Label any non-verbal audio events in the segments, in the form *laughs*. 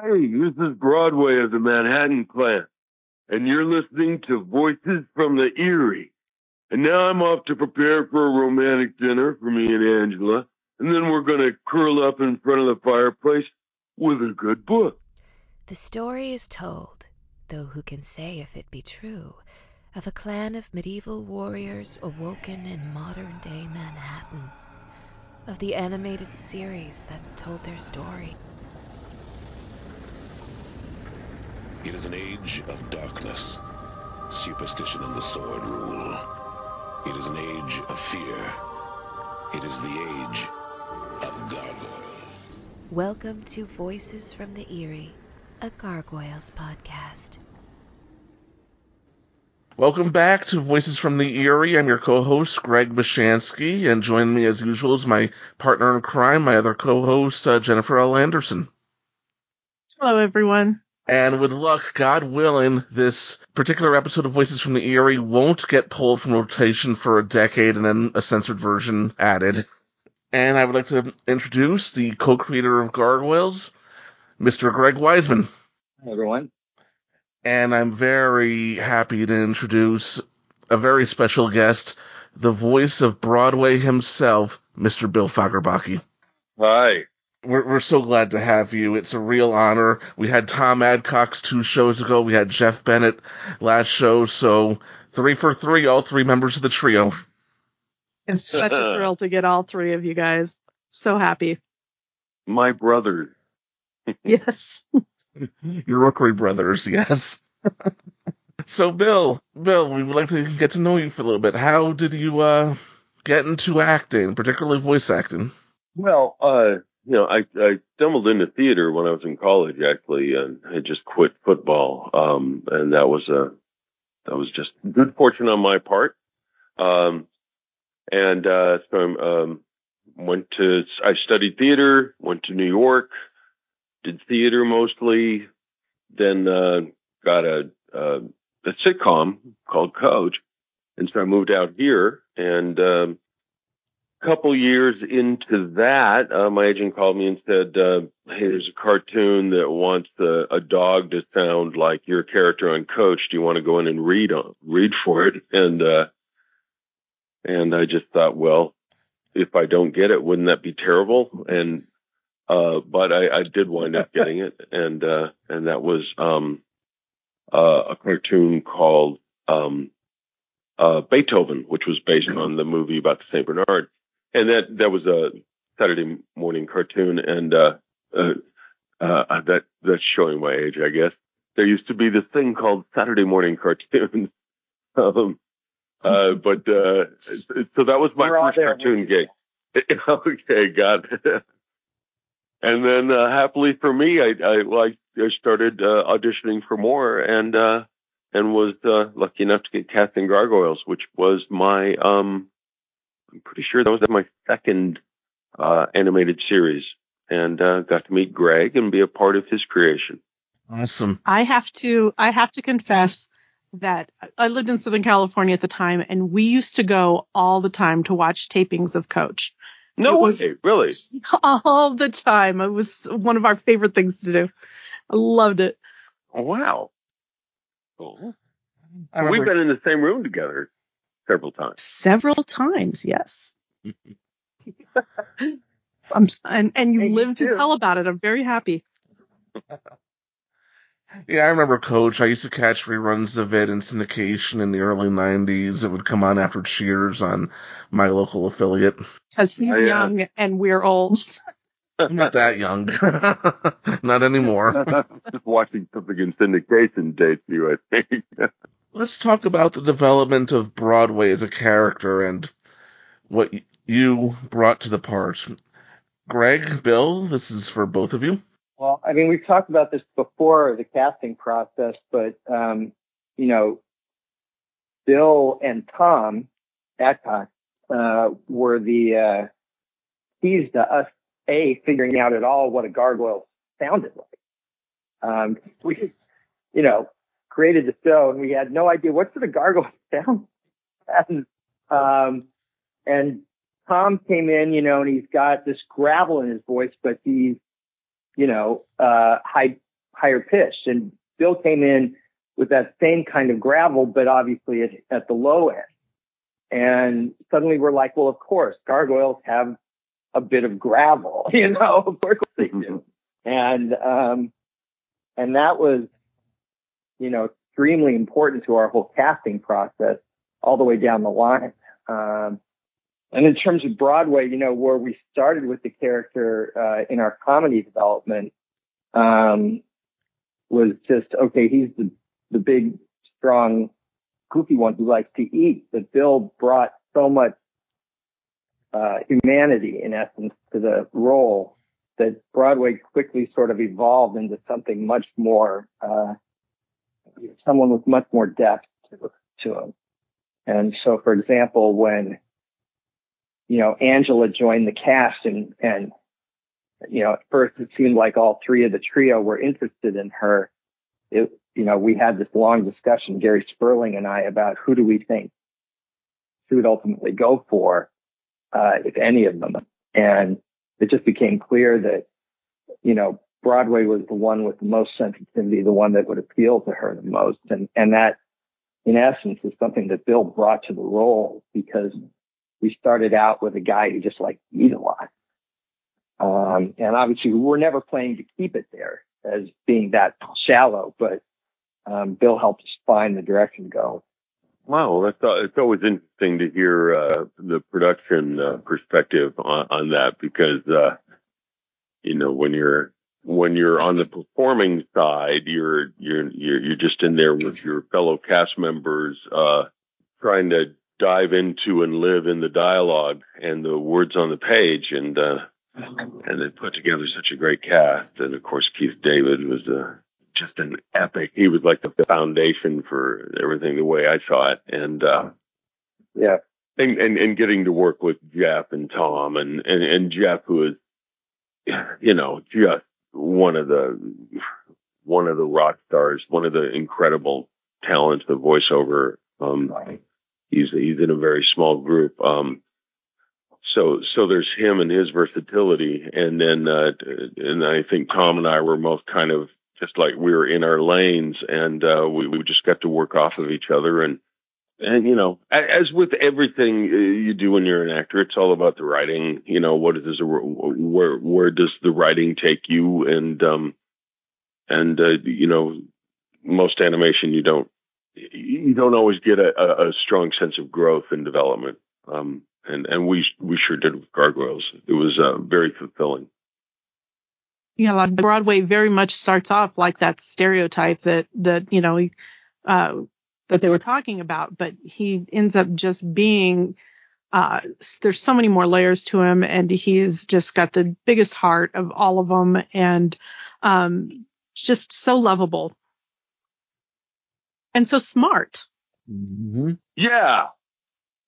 Hey, this is Broadway of the Manhattan Clan, and you're listening to Voices from the Eyrie. And now I'm off to prepare for a romantic dinner for me and Angela, and then we're gonna curl up in front of the fireplace with a good book. The story is told, though who can say if it be true, of a clan of medieval warriors awoken in modern day Manhattan, of the animated series that told their story. It is an age of darkness. Superstition and the sword rule. It is an age of fear. It is the age of gargoyles. Welcome to Voices from the Eyrie, a Gargoyles podcast. Welcome back to Voices from the Eyrie. I'm your co-host Greg Bishansky, and joining me as usual is my partner in crime, my other co-host uh, Jennifer L. Anderson. Hello, everyone. And with luck, God willing, this particular episode of Voices from the Eyrie won't get pulled from rotation for a decade and then a censored version added. And I would like to introduce the co-creator of Gargoyles, Mr. Greg Weisman. Hi, everyone. And I'm very happy to introduce a very special guest, the voice of Broadway himself, Mr. Bill Fagerbakke. Hi. We're, we're so glad to have you. It's a real honor. We had Thom Adcox two shows ago. We had Jeff Bennett last show. So three for three, all three members of the trio. It's such a *laughs* thrill to get all three of you guys. So happy. My brother. *laughs* Yes. *laughs* Your Rookery brothers, yes. so Bill, Bill, we would like to get to know you for a little bit. How did you uh get into acting, particularly voice acting? Well, uh, you know, I, I stumbled into theater when I was in college, actually, and I just quit football. Um, and that was a, that was just good fortune on my part. Um, and, uh, so, um, went to, I studied theater, went to New York, did theater mostly, then, uh, got a, uh, a sitcom called Coach. And so I moved out here and, um, couple years into that, uh, my agent called me and said, uh, "Hey, there's a cartoon that wants a, a dog to sound like your character on Coach. Do you want to go in and read on read for it?" And uh, and I just thought, well, if I don't get it, wouldn't that be terrible? And uh, but I, I did wind up getting it, *laughs* and uh, and that was um, uh, a cartoon called um, uh, Beethoven, which was based on the movie about the Saint Bernard and that that was a Saturday morning cartoon, and uh, uh, uh, that that's showing my age, I guess. There used to be this thing called Saturday morning cartoons, *laughs* um, uh, but uh, so that was my We're first cartoon gig. *laughs* okay, got it. And then uh, happily for me, I I, well, I, I started uh, auditioning for more, and uh, and was uh, lucky enough to get cast in Gargoyles, which was my um I'm pretty sure that was my second uh, animated series, and uh, got to meet Greg and be a part of his creation. Awesome. I have to I have to confess that I lived in Southern California at the time and we used to go all the time to watch tapings of Coach. No It was- way, really? *laughs* All the time. It was one of our favorite things to do. I loved it. Wow. Cool. I We've been in the same room together several times. Several times, yes. *laughs* I'm and and you And you to do. tell about it. I'm very happy. *laughs* yeah, I remember Coach. I used to catch reruns of it in syndication in the early '90s. It would come on after Cheers on my local affiliate. Because he's Oh, yeah. young and we're old. *laughs* I'm not that young, not anymore. Just watching something in syndication dates you, I think. Let's talk about the development of Broadway as a character and what you brought to the part. Greg, Bill, this is for both of you. Well, I mean, we've talked about this before the casting process, but um, you know, Bill and Thom Adcox uh, were the uh, keys to us a figuring out at all what a gargoyle sounded like. Um, we, you know, created the show and we had no idea what sort of gargoyle *laughs* sound. And um, and Tom came in, you know, and he's got this gravel in his voice, but he's you know, uh, high, higher pitched. And Bill came in with that same kind of gravel, but obviously at, at the low end. And suddenly we're like, well, of course, gargoyles have a bit of gravel, *laughs* you know, of course they do. And, um, and that was, you know, extremely important to our whole casting process all the way down the line. Um, and in terms of Broadway, you know, where we started with the character uh, in our comedy development um, was just okay. He's the the big, strong, goofy one who likes to eat. But Bill brought so much uh, humanity, in essence, to the role that Broadway quickly sort of evolved into something much more, uh, someone with much more depth to, to him. And so, for example, when you know, Angela joined the cast and, and, you know, at first it seemed like all three of the trio were interested in her. It, you know, we had this long discussion, Gary Sperling and I, about who do we think she would ultimately go for, uh, if any of them. And it just became clear that, you know, Broadway was the one with the most sensitivity, the one that would appeal to her the most. And, and that in essence is something that Bill brought to the role because we started out with a guy who just liked to eat a lot. Um, and obviously we were never planning to keep it there as being that shallow, but, um, Bill helped us find the direction to go. Wow, that's uh, it's always interesting to hear uh, the production uh, perspective on, on, that because uh, you know when you're when you're on the performing side, you're you're you're you're just in there with your fellow cast members, uh, trying to dive into and live in the dialogue and the words on the page. And uh and then put together such a great cast. And of course Keith David was uh, just an epic he was like the foundation for everything the way I saw it. And uh yeah. and and, and getting to work with Jeff and Tom and and, and Jeff who is you know just one of the one of the rock stars one of the incredible talents of voiceover um he's he's in a very small group. Um, so so there's him and his versatility, and then uh, and I think Tom and I were most kind of just like we were in our lanes, and uh, we we just got to work off of each other, and and you know as with everything uh, you do when you're an actor, it's all about the writing. You know what does where where does the writing take you, and um and uh, you know most animation you don't you don't always get a, a, strong sense of growth and development. Um, and, and we, we sure did with Gargoyles. It was uh, very fulfilling. Yeah, like Broadway very much starts off like that stereotype that, that, you know, uh, that they were talking about, but he ends up just being, uh, there's so many more layers to him and he's just got the biggest heart of all of them and, um, just so lovable and so smart. Mm-hmm. Yeah.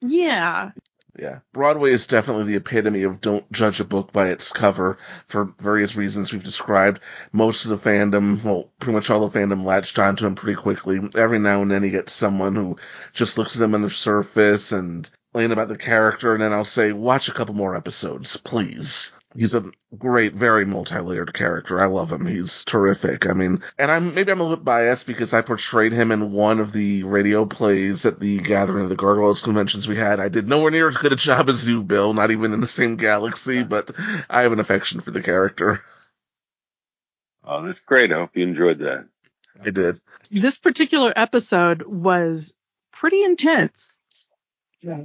Yeah. Yeah. Broadway is definitely the epitome of don't judge a book by its cover for various reasons we've described. Most of the fandom, well, pretty much all the fandom latched onto him pretty quickly. Every now and then he gets someone who just looks at him on the surface and explain about the character, and then I'll say, watch a couple more episodes, please. He's a great, very multi-layered character. I love him. He's terrific. I mean, and I'm maybe I'm a little bit biased because I portrayed him in one of the radio plays at the Gathering of the Gargoyles conventions we had. I did nowhere near as good a job as you, Bill. Not even in the same galaxy, but I have an affection for the character. Oh, that's great. I hope you enjoyed that. I did. This particular episode was pretty intense. Yeah.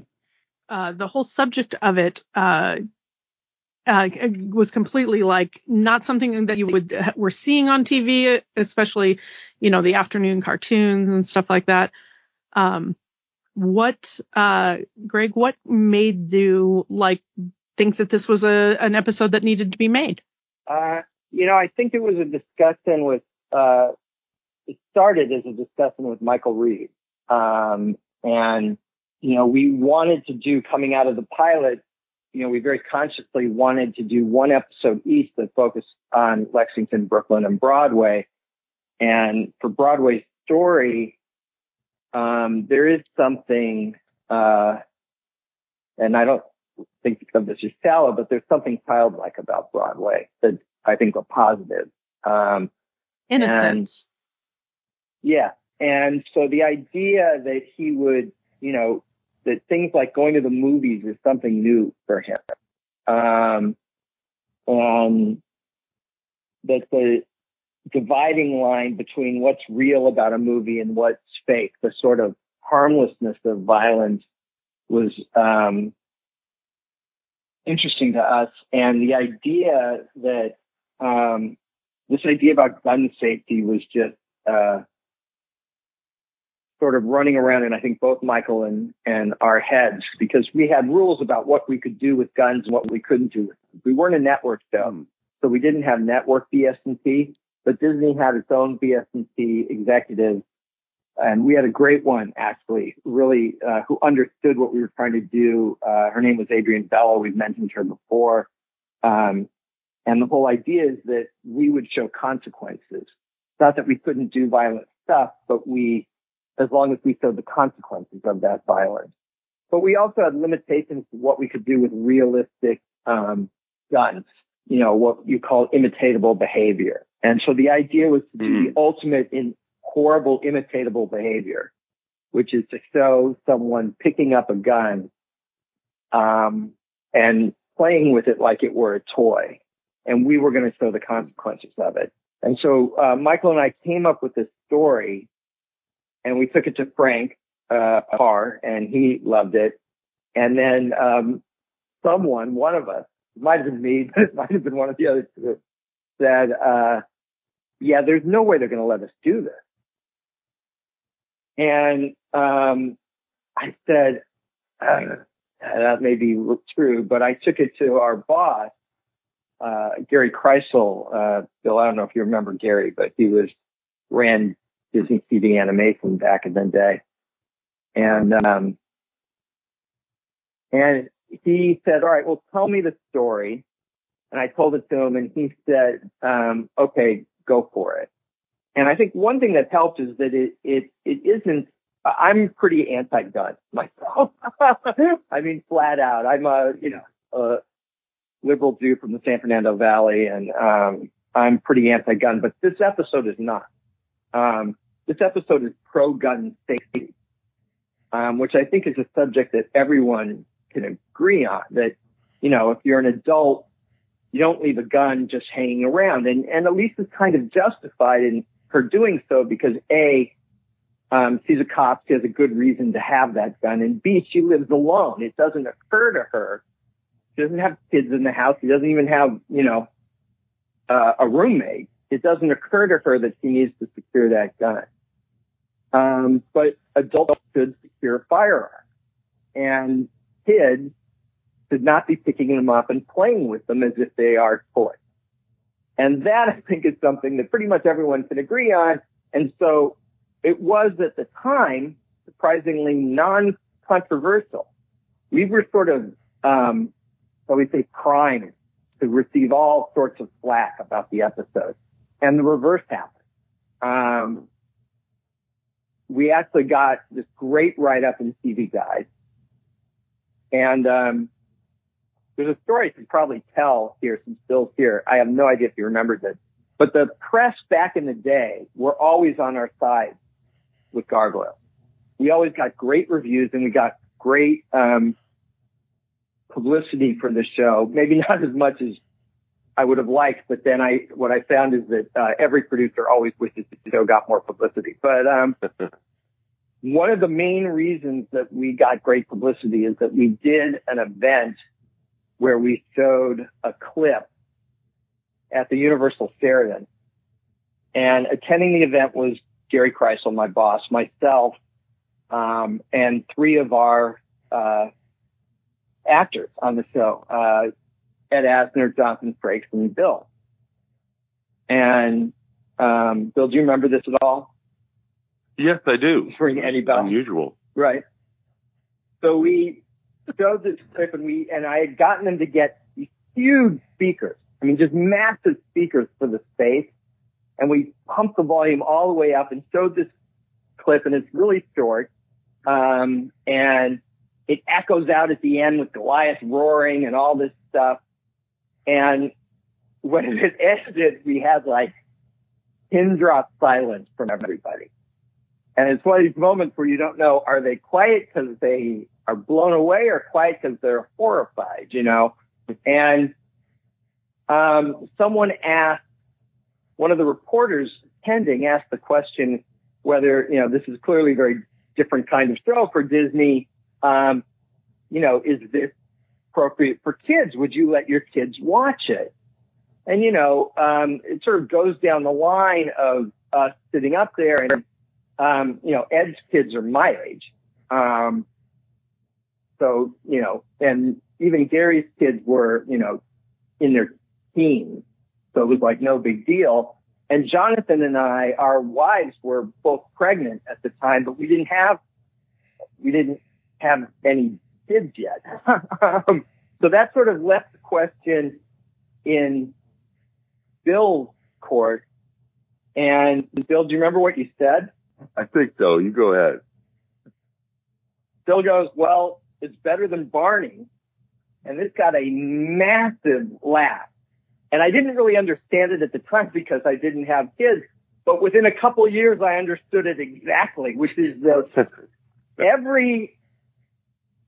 Uh, the whole subject of it uh, uh, was completely like not something that you would uh, were seeing on TV, especially you know the afternoon cartoons and stuff like that. Um, what, uh, Greg? What made you like think that this was a an episode that needed to be made? Uh, you know, I think it was a discussion with. Uh, it started as a discussion with Michael Reaves, um, and you know, we wanted to do coming out of the pilot, you know, we very consciously wanted to do one episode each that focused on Lexington, Brooklyn, and Broadway. And for Broadway's story, um, there is something, uh, and I don't think of this as shallow, but there's something childlike about Broadway that I think, a positive. Um, In a sense. yeah. And so the idea that he would, you know, that things like going to the movies is something new for him. Um, and that the dividing line between what's real about a movie and what's fake, the sort of harmlessness of violence was, um, interesting to us. And the idea that, um, this idea about gun safety was just, uh, sort of running around in I think both Michael and and our heads because we had rules about what we could do with guns and what we couldn't do. We weren't a network though, so we didn't have network BS&T, but Disney had its own BS&T executive, and we had a great one actually, really uh, who understood what we were trying to do. Uh, her name was Adrienne Bello. We've mentioned her before. Um, and the whole idea is that we would show consequences. Not that we couldn't do violent stuff, but we as long as we showed the consequences of that violence. But we also had limitations to what we could do with realistic um, guns, you know, what you call imitatable behavior. And so the idea was to do the ultimate in horrible imitatable behavior, which is to show someone picking up a gun um, and playing with it like it were a toy. And we were going to show the consequences of it. And so uh, Michael and I came up with this story and we took it to Frank uh, Paur, and he loved it. And then um, someone, one of us, might have been me, *laughs* but it might have been one of the others, two, said, uh, "Yeah, there's no way they're going to let us do this." And um, I said, uh, "That may be true," but I took it to our boss, uh, Gary Krisel. Uh, Bill, I don't know if you remember Gary, but he was ran Disney TV animation back in the day. And, um, and he said, all right, well, tell me the story. And I told it to him and he said, um, okay, go for it. And I think one thing that helped is that it, it, it isn't, I'm pretty anti-gun myself. *laughs* I mean, flat out. I'm a, you know, a liberal Jew from the San Fernando Valley and, um, I'm pretty anti-gun, but this episode is not. Um, this episode is pro gun safety, um, which I think is a subject that everyone can agree on. That you know, if you're an adult, you don't leave a gun just hanging around, and and Elise is kind of justified in her doing so because a um, she's a cop, she has a good reason to have that gun, and b she lives alone. It doesn't occur to her. She doesn't have kids in the house. She doesn't even have you know uh, a roommate it doesn't occur to her that she needs to secure that gun. Um, but adults should secure firearms and kids should not be picking them up and playing with them as if they are toys. And that I think is something that pretty much everyone can agree on. And so it was at the time surprisingly non-controversial. We were sort of, um, shall we say primed to receive all sorts of flack about the episode and the reverse happened. Um, we actually got this great write up in TV Guide. And, um, there's a story I could probably tell here, some stills here. I have no idea if you remember this, but the press back in the day were always on our side with Gargoyle. We always got great reviews and we got great, um, publicity for the show. Maybe not as much as I would have liked, but then I, what I found is that uh, every producer always wishes the show got more publicity. But um, *laughs* one of the main reasons that we got great publicity is that we did an event where we showed a clip at the Universal Sheraton, and attending the event was Gary Krisel, my boss, myself, um, and three of our uh, actors on the show. Uh, Ed Asner, Jonathan Frakes, and Bill. And um, Bill, do you remember this at all? Yes, I do. Ring any bell? Unusual. Right. So we showed this clip, and we and I had gotten them to get huge speakers. I mean, just massive speakers for the space. And we pumped the volume all the way up and showed this clip, and it's really short. Um, and it echoes out at the end with Goliath roaring and all this stuff. And when *laughs* it ended, we had like pin drop silence from everybody. And it's one of these moments where you don't know, are they quiet because they are blown away or quiet because they're horrified, you know? And, um, someone asked, one of the reporters attending asked the question whether, you know, this is clearly a very different kind of show for Disney. Um, you know, is this appropriate for kids? Would you let your kids watch it? And, you know, um, it sort of goes down the line of us sitting up there and, um, you know, Ed's kids are my age. Um, so, you know, and even Gary's kids were, you know, in their teens. So it was like no big deal. And Jonathan and I, our wives were both pregnant at the time, but we didn't have, we didn't have any kids yet. *laughs* um, so that sort of left the question in Bill's court. And Bill, do you remember what you said? I think so. You go ahead. Bill goes, well, it's better than Barney. And this got a massive laugh. And I didn't really understand it at the time because I didn't have kids. But within a couple years, I understood it exactly, which is that *laughs* every,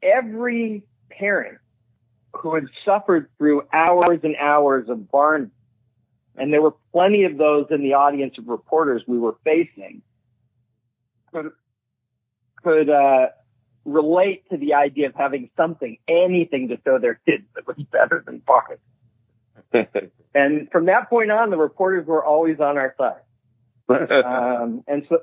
every parent who had suffered through hours and hours of Barney, and there were plenty of those in the audience of reporters we were facing, could, could, uh, relate to the idea of having something, anything to show their kids that was better than Barney. *laughs* and from that point on, the reporters were always on our side. *laughs* um, and so,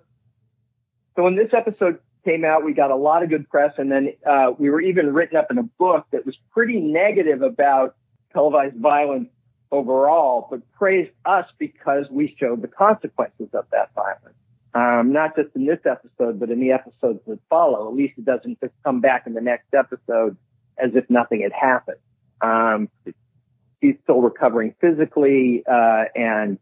so when this episode came out, we got a lot of good press, and then uh, we were even written up in a book that was pretty negative about televised violence overall, but praised us because we showed the consequences of that violence. Um, not just in this episode, but in the episodes that follow. Lisa doesn't just come back in the next episode as if nothing had happened. Um, she's still recovering physically, uh, and,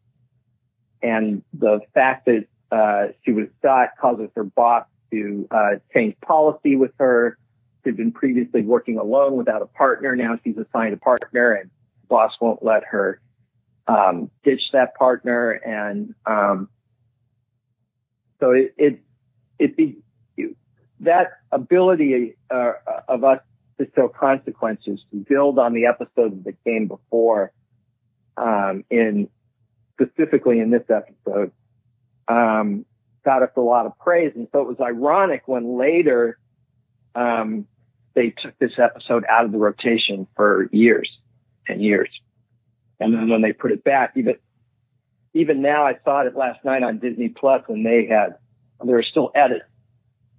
and the fact that, uh, she was shot causes her boss to, uh, change policy with her. She'd been previously working alone without a partner. Now she's assigned a partner and boss won't let her, um, ditch that partner. And, um, so it, it, it be, that ability, uh, of us to show consequences to build on the episodes that came before, um, in specifically in this episode, um, got us a lot of praise. And so it was ironic when later, um, they took this episode out of the rotation for years and years. And then when they put it back, even, even now I saw it last night on Disney Plus and they had, there were still edits.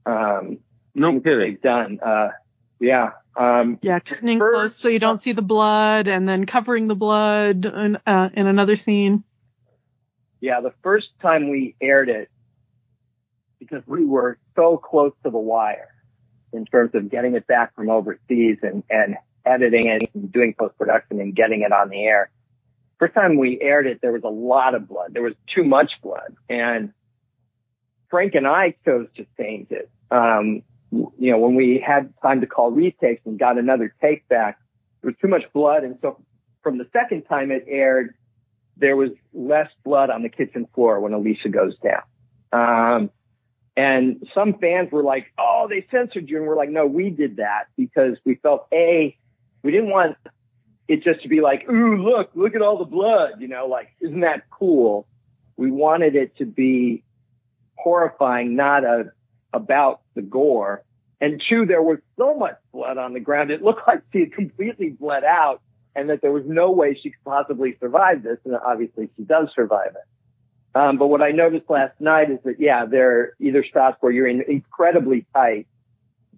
Um, no kidding. They've done. Uh, yeah. Um, yeah, cutting close so you don't see the blood, and then covering the blood in, uh, in another scene. Yeah, the first time we aired it, because we were so close to the wire in terms of getting it back from overseas and, and editing it and doing post production and getting it on the air. First time we aired it, there was a lot of blood. There was too much blood, and Frank and I chose to change it. Um, you know, when we had time to call retakes and got another take back, there was too much blood. And so from the second time it aired, there was less blood on the kitchen floor when Alicia goes down. Um, and some fans were like, Oh, they censored you. And we're like, no, we did that because we felt A, we didn't want it just to be like, Ooh, look, look at all the blood, you know, like, isn't that cool? We wanted it to be horrifying, not a, about the gore. And two, there was so much blood on the ground. It looked *laughs* like she had completely bled out and that there was no way she could possibly survive this. And obviously she does survive it. Um, but what I noticed last night is that, yeah, there are either shots where you're in incredibly tight.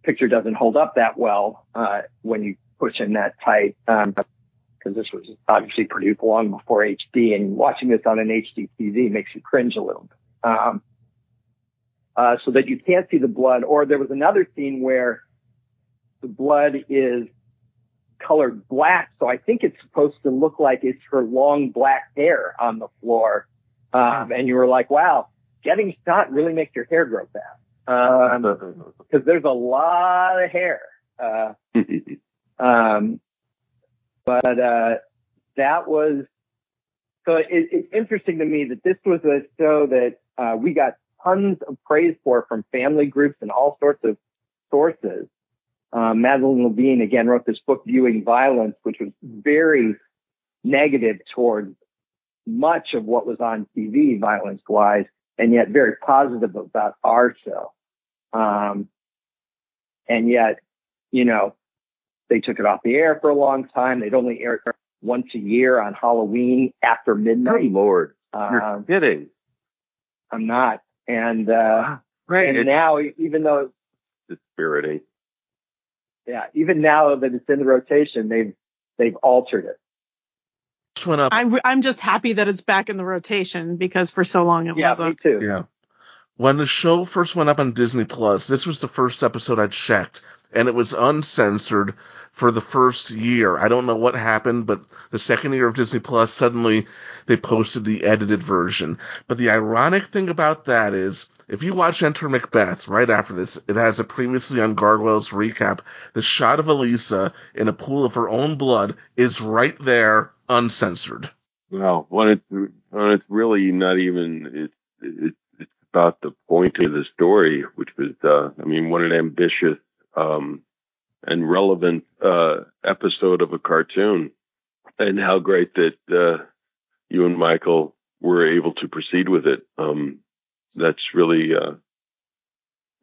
Picture doesn't hold up that well, uh, when you push in that tight. Um, cause this was obviously produced long before HD and watching this on an HD TV makes you cringe a little bit. Um, uh, so that you can't see the blood. Or there was another scene where the blood is colored black. So I think it's supposed to look like it's her long black hair on the floor. Um, and you were like, wow, getting shot really makes your hair grow fast. Um, *laughs* cause there's a lot of hair. Uh, *laughs* um, but, uh, that was, so it, it's interesting to me that this was a show that uh, we got tons of praise for from family groups and all sorts of sources. Um, Madeline Levine again wrote this book, Viewing Violence, which was very negative towards much of what was on TV violence wise, and yet very positive about our show. Um, and yet, you know, they took it off the air for a long time. They'd only air it once a year on Halloween after midnight. Good lord, Um, you're kidding. I'm not. And, uh, Right. and It's now, even though, it's dispiriting. yeah, even now that it's in the rotation, they've, they've altered it. Just went up. I'm I'm just happy that it's back in the rotation because for so long it Yeah, me wasn't. too. Yeah. When the show first went up on Disney Plus, this was the first episode I checked, and it was uncensored for the first year. I don't know what happened, but the second year of Disney Plus, suddenly they posted the edited version. But the ironic thing about that is, if you watch Enter Macbeth right after this, it has a previously on Gargoyles recap. The shot of Elisa in a pool of her own blood is right there, uncensored. Well, when it's when it's really not even it's it's it's about the point of the story, which was uh, I mean, what an ambitious um, and relevant uh, episode of a cartoon, and how great that uh, you and Michael were able to proceed with it. Um, that's really uh,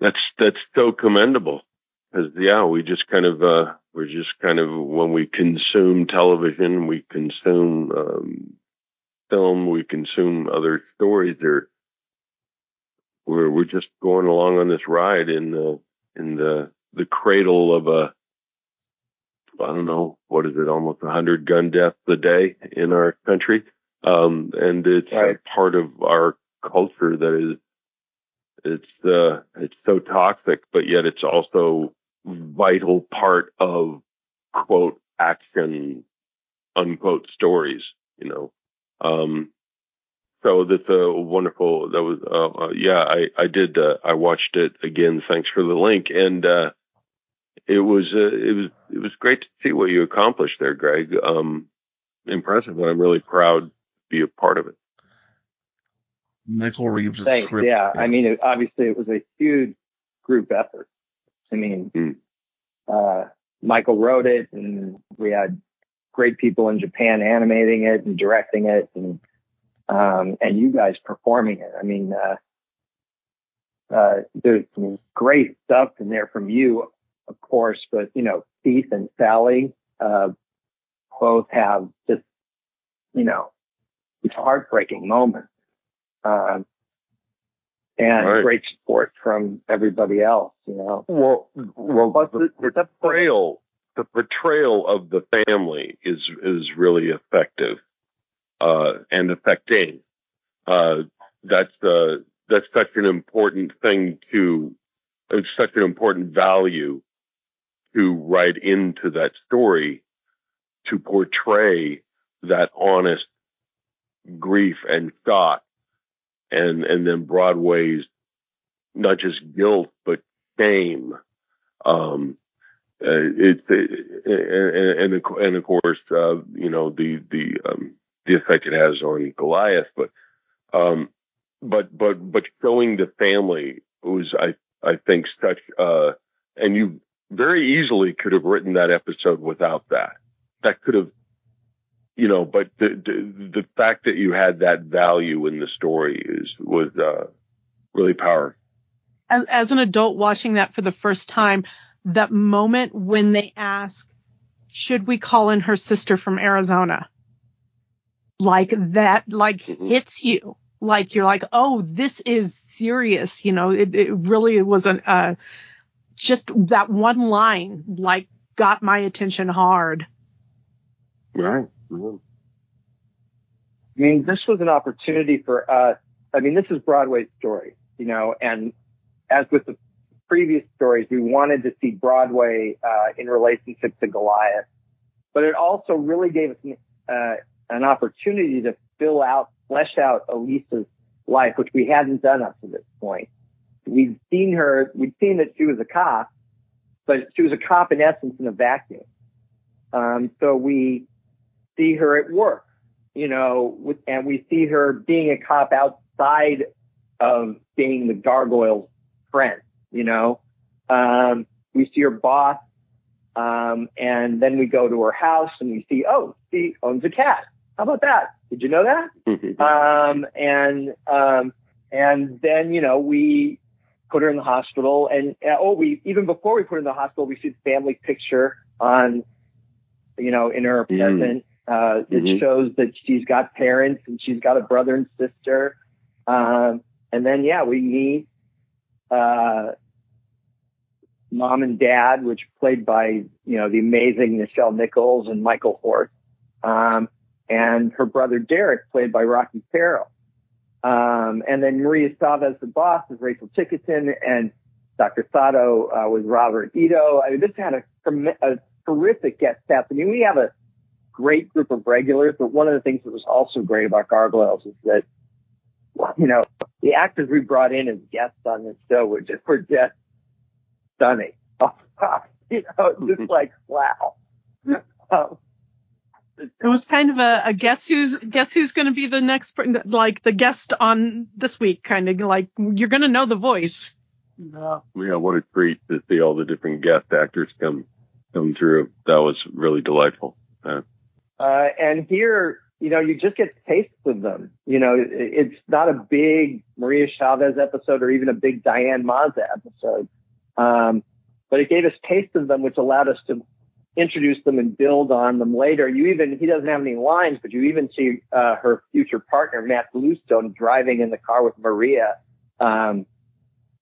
that's that's so commendable. Because yeah, we just kind of uh, we're just kind of when we consume television, we consume um, film, we consume other stories. We're we're just going along on this ride in the in the the cradle of a I don't know what is it, almost a hundred gun deaths a day in our country, um, and it's Right. a part of our culture that is it's uh it's so toxic, but yet it's also vital part of quote action unquote stories, you know. Um so that's a wonderful that was uh, uh yeah, I I did uh, I watched it again thanks for the link and uh it was uh, it was it was great to see what you accomplished there, Greg. Um impressive and I'm really proud to be a part of it. Michael Reaves' Thanks. script. Yeah. I mean, it, obviously it was a huge group effort. I mean, Mm. uh, Michael wrote it and we had great people in Japan animating it and directing it and, um, and you guys performing it. I mean, uh, uh, there's some great stuff in there from you, of course, but you know, Keith and Sally, uh, both have just, you know, heartbreaking moments. Um, and Right. great support from everybody else, you know. Well, well, the the- the portrayal, the portrayal of the family is is really effective, uh, and affecting. Uh, that's uh, that's such an important thing to, it's such an important value to write into that story to portray that honest grief and shock, and and then Broadway's not just guilt but shame. Um, uh, it's uh, and, and and of course, uh, you know the the um, the effect it has on Goliath, but um, but but but showing the family was I I think such uh, and you very easily could have written that episode without that. That could have, you know, but the the, the fact that you had that value in the story is was uh, really powerful. As as an adult watching that for the first time, that moment when they ask, should we call in her sister from Arizona? Like that, like Mhm. hits you. Like you're like, oh, this is serious. You know, it, it really was an, uh, just that one line, like got my attention hard. Right. I mean, this was an opportunity for us. I mean, this is Broadway's story, you know, and as with the previous stories, we wanted to see Broadway uh, in relationship to Goliath, but it also really gave us an, uh, an opportunity to fill out, flesh out Elisa's life, which we hadn't done up to this point. We'd seen her, we'd seen that she was a cop, but she was a cop in essence in a vacuum. Um, so we see her at work you know, with, and we see her being a cop outside of being the gargoyle's friend, you know. Um, we see her boss, um, and then we go to her house and we see, oh, she owns a cat. How about that? Did you know that? um, and um, and then you know we put her in the hospital, and uh, oh, we even before we put her in the hospital, we see the family picture on, you know, in her apartment. Uh, it Mhm. shows that she's got parents and she's got a brother and sister. Um, and then yeah, we meet uh, mom and dad, which played by you know the amazing Nichelle Nichols and Michael Horse, um, and her brother Derek, played by Rocky Carroll. Um, and then Maria Chavez, the boss, is Rachel Ticotin, and Dr. Sato uh, was Robert Ito. I mean, this had a, a terrific guest cast. I mean, we have a great group of regulars, but one of the things that was also great about Gargoyles is that, you know, the actors we brought in as guests on this show were just, were just stunning. *laughs* You know, just like, wow. Um, *laughs* It was kind of a, a guess who's guess who's going to be the next per- like the guest on this week kind of like you're going to know the voice. Yeah. Yeah, what a treat to see all the different guest actors come come through. That was really delightful. Uh, Uh, and here, you know, you just get tastes of them. You know, it's not a big Maria Chavez episode or even a big Diane Maza episode. Um, but it gave us tastes of them, which allowed us to introduce them and build on them later. You even, he doesn't have any lines, but you even see, uh, her future partner, Matt Bluestone, driving in the car with Maria, um,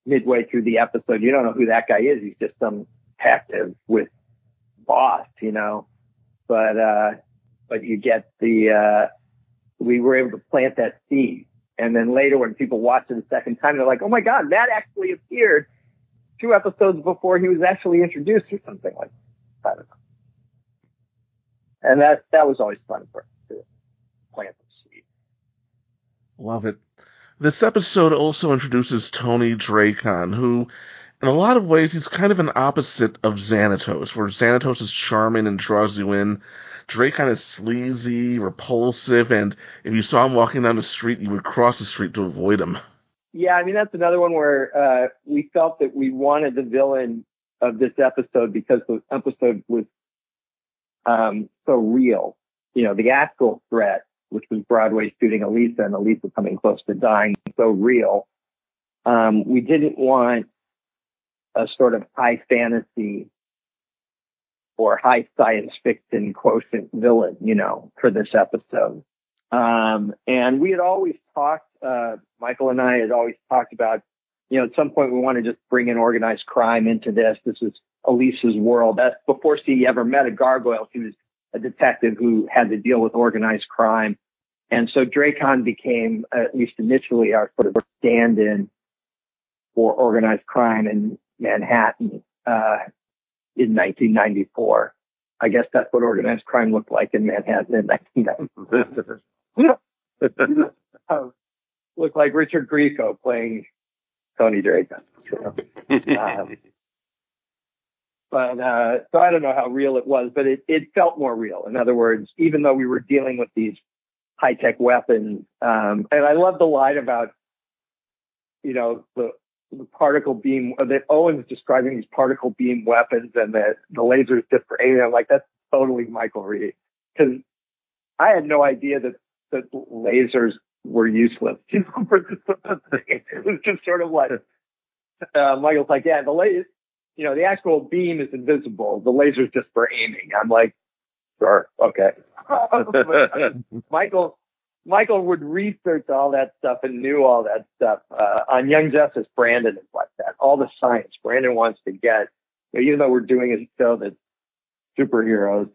midway through the episode. You don't know who that guy is. He's just some detective with boss, you know, but, uh, but you get the, uh, we were able to plant that seed. And then later when people watch it a second time, they're like, oh my God, that actually appeared two episodes before he was actually introduced or something like that. I don't know. And that, that was always fun for to plant the seed. Love it. This episode also introduces Tony Dracon, who, in a lot of ways, he's kind of an opposite of Xanatos, where Xanatos is charming and draws you in. Dracon of sleazy, repulsive, and if you saw him walking down the street, you would cross the street to avoid him. Yeah, I mean that's another one where uh, we felt that we wanted the villain of this episode because the episode was um, so real. You know, the actual threat, which was Broadway shooting Elisa and Elisa coming close to dying, so real. Um, we didn't want a sort of high fantasy or high science fiction quotient villain, you know, for this episode. Um, and we had always talked, uh, Michael and I had always talked about, you know, at some point we want to just bring in organized crime into this. This is Elisa's world. That's before she ever met a gargoyle. She was a detective who had to deal with organized crime. And so Dracon became, at least initially, our sort of stand-in for organized crime in Manhattan, uh, in 1994. I guess that's what organized crime looked like in Manhattan in 1994. uh, *laughs* looked like Richard Grieco playing Tony. So, um, but uh, so I don't know how real it was, but it, it felt more real. In other words, even though we were dealing with these high tech weapons, um, and I love the line about you know the the particle beam uh, that Owen's describing these particle beam weapons and the the lasers just for alien. I'm like that's totally Michael Reaves because I had no idea that that lasers were useless. *laughs* It was just sort of like uh, Michael's like, yeah, the laser, you know, the actual beam is invisible. The laser's just for aiming. I'm like, sure, okay. *laughs* Michael, Michael would research all that stuff and knew all that stuff. Uh, on Young Justice, Brandon is like that. All the science Brandon wants to get, you know, even though we're doing a show that's superheroes,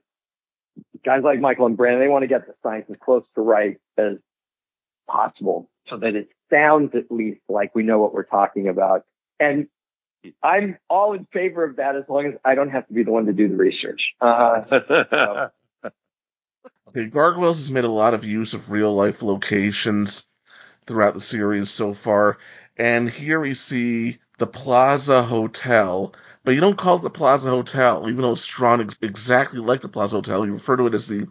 guys like Michael and Brandon, they want to get the science as close to right as possible so that it sounds at least like we know what we're talking about. And I'm all in favor of that as long as I don't have to be the one to do the research. Uh, so, *laughs* Okay, Gargoyles has made a lot of use of real life locations throughout the series so far, and here we see the Plaza Hotel, but you don't call it the Plaza Hotel, even though it's drawn ex- exactly like the Plaza Hotel. You refer to it as the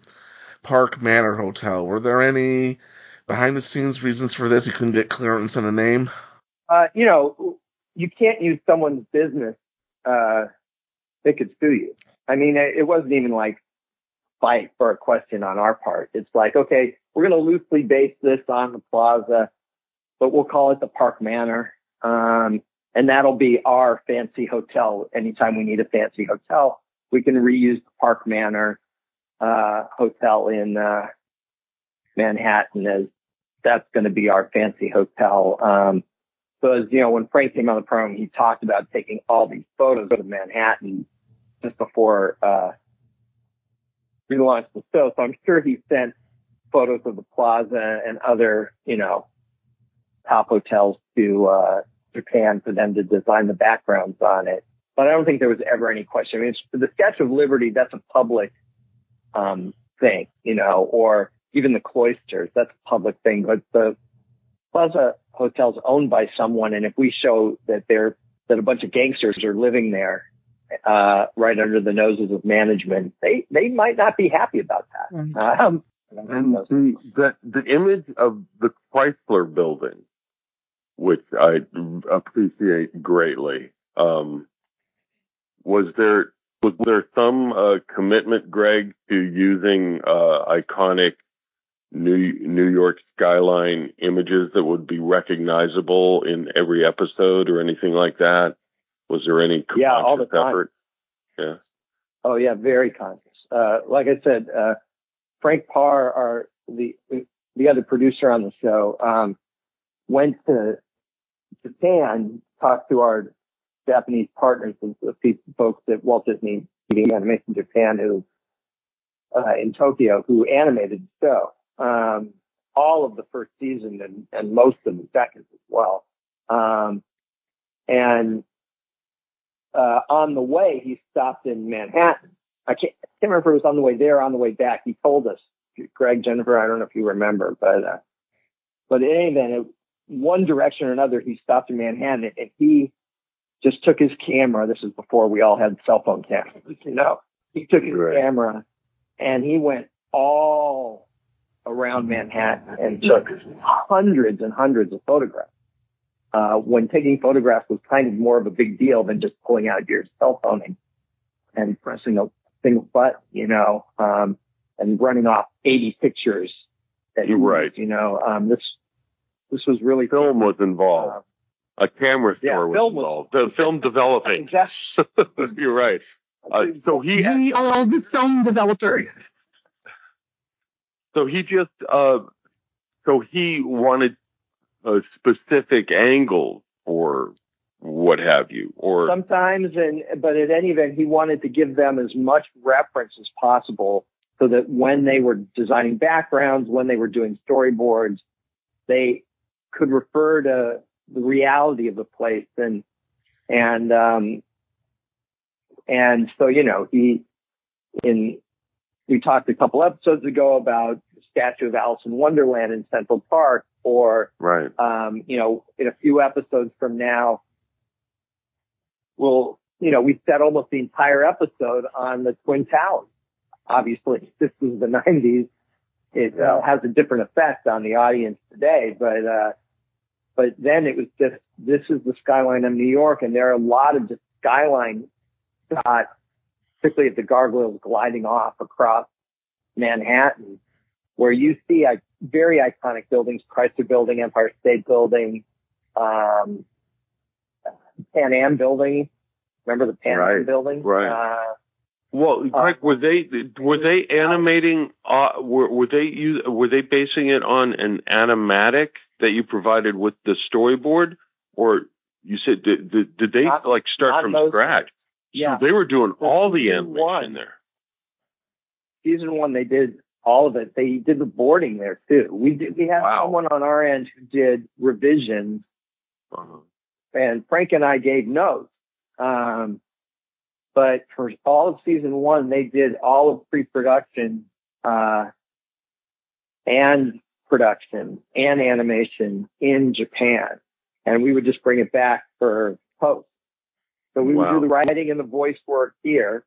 Park Manor Hotel. Were there any behind the scenes reasons for this? You couldn't get clearance on a name? Uh, you know, you can't use someone's business. Uh, they could sue you. I mean, it wasn't even like fight for a question on our part. It's like, okay, we're going to loosely base this on the plaza, but we'll call it the Park Manor. Um, and that'll be our fancy hotel. Anytime we need a fancy hotel, we can reuse the Park Manor, uh, hotel in, uh, Manhattan as that's going to be our fancy hotel. Um, so as you know, when Frank came on the program, he talked about taking all these photos of Manhattan just before, uh, we launched the show. So I'm sure he sent photos of the plaza and other, you know, top hotels to, uh, Japan for them to design the backgrounds on it. But I don't think there was ever any question. I mean, the Statue of Liberty, that's a public, um, thing, you know, or even the cloisters, that's a public thing. But the Plaza Hotel's owned by someone. And if we show that they're, that a bunch of gangsters are living there, uh, right under the noses of management, they, they might not be happy about that. Right. Um, And the, the the image of the Chrysler building, which I appreciate greatly, um, was there was there some uh, commitment, Greg, to using uh, iconic New New York skyline images that would be recognizable in every episode or anything like that? Was there any conscious Yeah, all the time. effort? Yeah. Oh yeah, very conscious. Uh, like I said, uh, Frank Paur, our the the other producer on the show, um, went to Japan, talked to our Japanese partners, the, the folks at Walt Disney Animation Japan, who uh, in Tokyo, who animated the show, um, all of the first season and, and most of the second as well. Um, and uh, on the way, he stopped in Manhattan. I can't, I can't remember if it was on the way there or on the way back. He told us, Greg, Jennifer, I don't know if you remember, but, uh, but in any event, it, one direction or another, he stopped in Manhattan and he just took his camera. This is before we all had cell phone cameras, you know, he took his Right. camera and he went all around Manhattan and took hundreds and hundreds of photographs. Uh, when taking photographs was kind of more of a big deal than just pulling out your cell phone and, and pressing a single button, you know, um, and running off 80 pictures. That You're right. You know, um, this, this was really Film was involved. Uh, A camera store yeah, was film was- involved. The film developing. *laughs* Exactly. *laughs* You're right. Uh, so he We are the film developer. so he just uh so he wanted a specific angle or what have you or? Sometimes and but at any event he wanted to give them as much reference as possible so that when they were designing backgrounds when they were doing storyboards they could refer to the reality of the place and and um and so you know he in we talked a couple episodes ago about the statue of Alice in Wonderland in Central Park or right um, you know, in a few episodes from now, we'll, you know, we set almost the entire episode on the Twin Towers. Obviously, this was the *laughs* 90s. It uh, has a different effect on the audience today, but, uh, but then it was just, this is the skyline of New York, and there are a lot of just skyline shots, particularly at the gargoyles gliding off across Manhattan, where you see uh, very iconic buildings, Chrysler Building, Empire State Building, um, Pan Am Building. Remember the Pan Am Right, Building? right. Uh, well Greg were they were they animating uh were, were they use, were they basing it on an animatic that you provided with the storyboard or you said did, did, did they Not- like start from those- scratch yeah. so they were doing all the season animation one- there season one, they did all of it. They did the boarding there too. We did, we had Wow. someone on our end who did revisions uh-huh. and Frank and I gave notes. Um, but for all of season one, they did all of pre-production, uh, and production and animation in Japan. And we would just bring it back for post. So we Wow. would do the writing and the voice work here.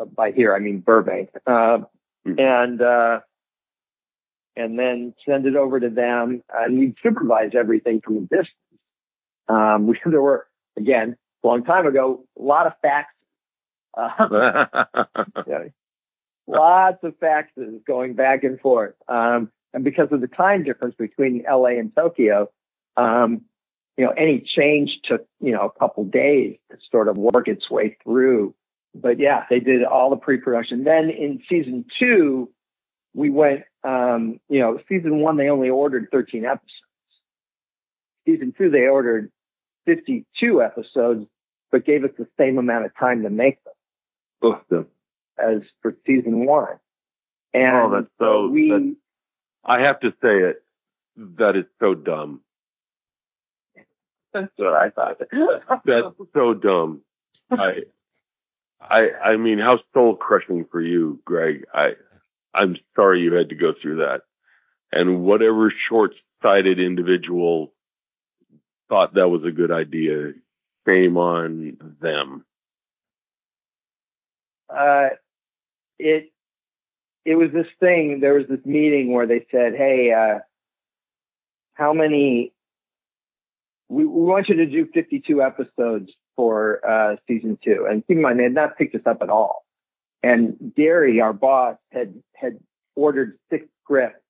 Uh, by here, I mean Burbank. Uh, Mhm. and uh, and then send it over to them, and we'd supervise everything from a distance. Um, *laughs* we there were again a long time ago a lot of fax. Uh, *laughs* yeah, lots of faxes going back and forth. Um, and because of the time difference between LA and Tokyo, um, you know, any change took, you know, a couple days to sort of work its way through. But yeah, they did all the pre-production. Then in season two, we went, um, you know, season one, they only ordered 13 episodes. Season two, they ordered 52 episodes, but gave us the same amount of time to make them Both of them. as for season one. And Oh, that's so- we, that's- I have to say it. That is so dumb. that's what I thought. That's so dumb. I, I, I mean, how soul crushing for you, Greg. I, I'm sorry you had to go through that. And whatever short sighted individual thought that was a good idea, shame on them. uh, it it was this thing. There was this meeting where they said, "Hey, uh, how many? We, we want you to do 52 episodes for uh, season two. And keep in mind, they had not picked us up at all. And Gary, our boss, had had ordered six scripts,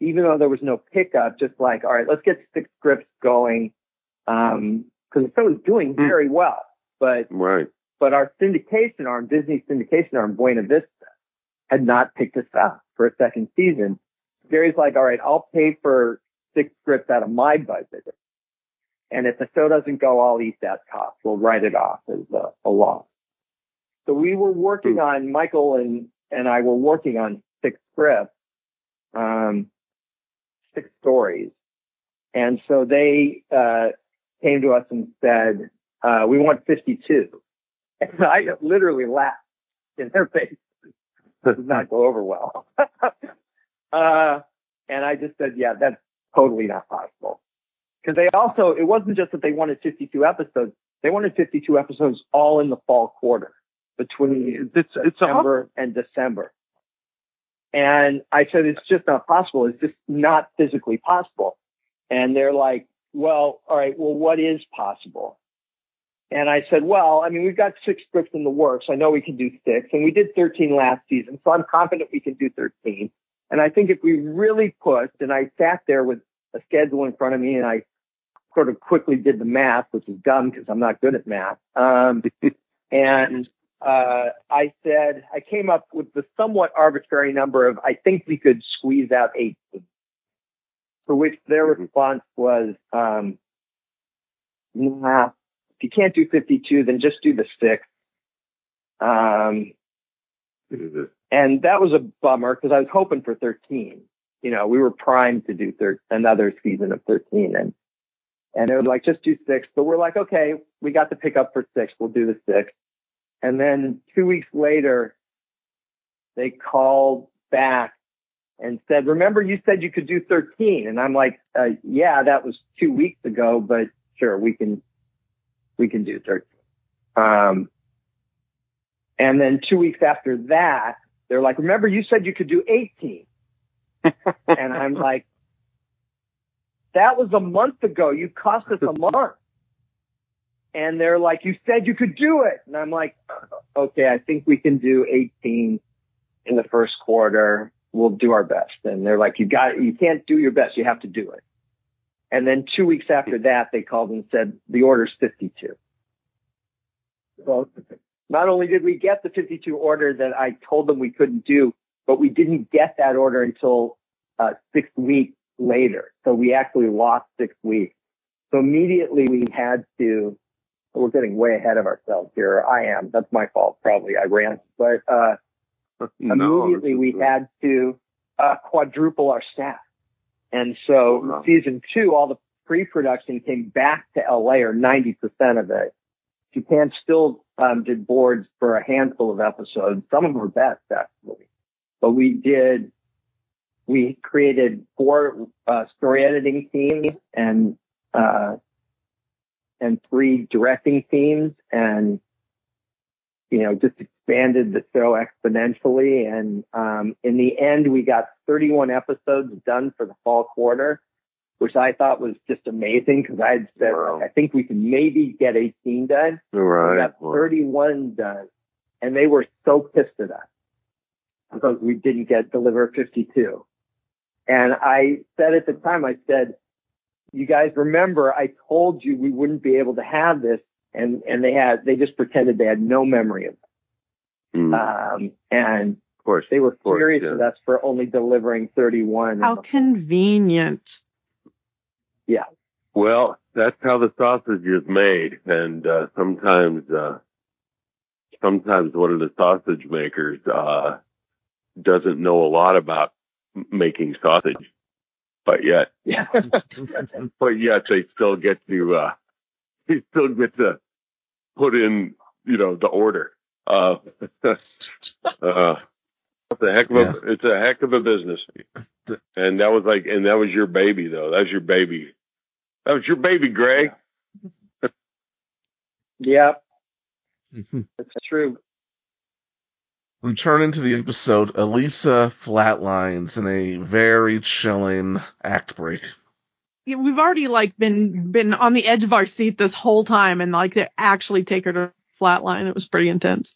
even though there was no pickup. Just like, all right, let's get six scripts going, because the show was doing Hmm. very well, but Right. but our syndication arm, Disney syndication arm, Buena Vista, had not picked us up for a second season. Gary's like, all right, I'll pay for six scripts out of my budget. And if the show doesn't go, I'll eat that cost. We'll write it off as a, a loss. So we were working on, Michael and, and I were working on six scripts, um, six stories. And so they, uh, came to us and said, uh, we want 52. And I literally laughed in their face. This does not go over well. *laughs* uh, and I just said, yeah, that's totally not possible. Because they also, it wasn't just that they wanted 52 episodes. They wanted 52 episodes all in the fall quarter between It's, September and December. And I said, it's just not possible. It's just not physically possible. And they're like, well, all right, well, what is possible? And I said, well, I mean, we've got six scripts in the works. I know we can do six and we did 13 last season. So I'm confident we can do 13. And I think if we really pushed and I sat there with a schedule in front of me and I sort of quickly did the math, which is dumb because I'm not good at math. Um, *laughs* and, uh, I said, I came up with the somewhat arbitrary number of, I think we could squeeze out 18. For which their Mhm. response was, um, nah, if you can't do 52, then just do the six. Um, and that was a bummer because I was hoping for 13. You know, we were primed to do thir- another season of 13 and, and they were like, just do six. But we're like, okay, we got the pick up for six. We'll do the six. And then two weeks later, they called back and said, remember you said you could do 13. And I'm like, uh, yeah, that was two weeks ago, but sure, we can, we can do 13. Um, and then two weeks after that, they're like, remember you said you could do 18. *laughs* and I'm like, that was a month ago. You cost us a *laughs* month. And they're like, you said you could do it. And I'm like, okay, I think we can do 18 in the first quarter. We'll do our best. And they're like, you got, you can't do your best. You have to do it. And then two weeks after that, they called and said the order's 52. So not only did we get the 52 order that I told them we couldn't do, but we didn't get that order until uh, six weeks later. So we actually lost six weeks. So immediately we had to, we're getting way ahead of ourselves here. I am. That's my fault. Probably I ran, but, uh, No, immediately we had to uh, quadruple our staff. And so Wow. season two, all the pre-production came back to LA or 90% of it. Japan still um, did boards for a handful of episodes. Some of them were best actually, but we did, we created four uh, story editing teams and, uh, and three directing teams and you know, just expanded the show exponentially. And um, in the end, we got 31 episodes done for the fall quarter, which I thought was just amazing because I had said, Wow. I think we can maybe get 18 done. All We got 31 done, and they were so pissed at us because we didn't get deliver 52. And I said at the time, I said, "You guys remember I told you we wouldn't be able to have this," and and they had they just pretended they had no memory of it. Mm, Um, and of course. they were Of course, furious yeah. with us for only delivering 31. How convenient. Yeah. Well, that's how the sausage is made, and uh, sometimes, uh, sometimes one of the sausage makers uh, doesn't know a lot about m- making sausage, but yet, yeah. *laughs* but yet they still get to, uh, they still get to put in, you know, the order. Uh, *laughs* uh, it's a heck of a, Yeah. it's a heck of a business. And that was like, and that was your baby though. That was your baby. That was your baby, Greg. yeah, Mhm. that's true. Returning to the episode, Elisa flatlines in a very chilling act break. Yeah, We've already like been been on the edge of our seat this whole time, and like they actually take her to flatline. It was pretty intense.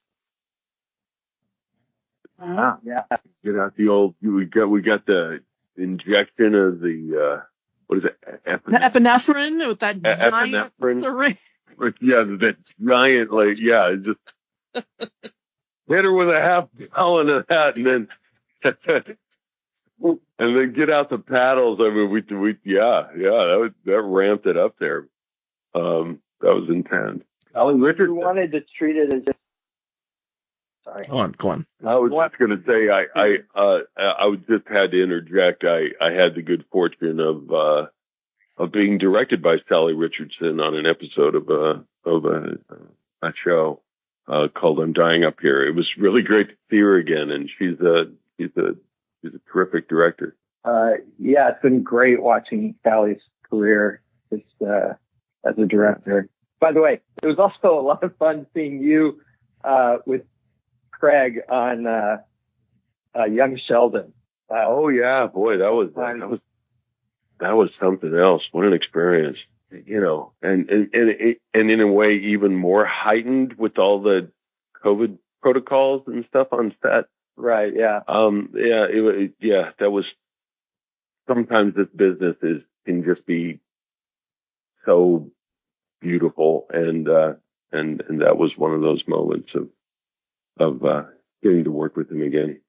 Ah, yeah. Get out the old. We got we got the injection of the uh what is it? Ep- The epinephrine with that E- giant epinephrine. syringe. yeah, that giant like yeah, it just *laughs* hit her with a half gallon of that, and then *laughs* and then get out the paddles. I mean, we we yeah yeah that was that ramped it up there. Um, that was intense. Ollie We Richardson. wanted to treat it as just. Sorry. Go on, go on. I was just going to say, I, I, uh, I was just had to interject. I, I had the good fortune of, uh, of being directed by Sally Richardson on an episode of a, of a, a show, uh, called I'm Dying Up Here. It was really great to see her again. And she's a, she's a, she's a terrific director. Uh, yeah, it's been great watching Sally's career just, uh, as a director. By the way, it was also a lot of fun seeing you, uh, with Craig on, uh, uh, Young Sheldon. Oh yeah, boy, that was, that was, that was something else. What an experience. You know, and, and, and, and in a way, even more heightened with all the COVID protocols and stuff on set. right. Yeah. Um, yeah, it, wa- it, yeah, that was, sometimes this business is, can just be so beautiful. And, uh, and, and that was one of those moments of, of, uh, getting to work with him again.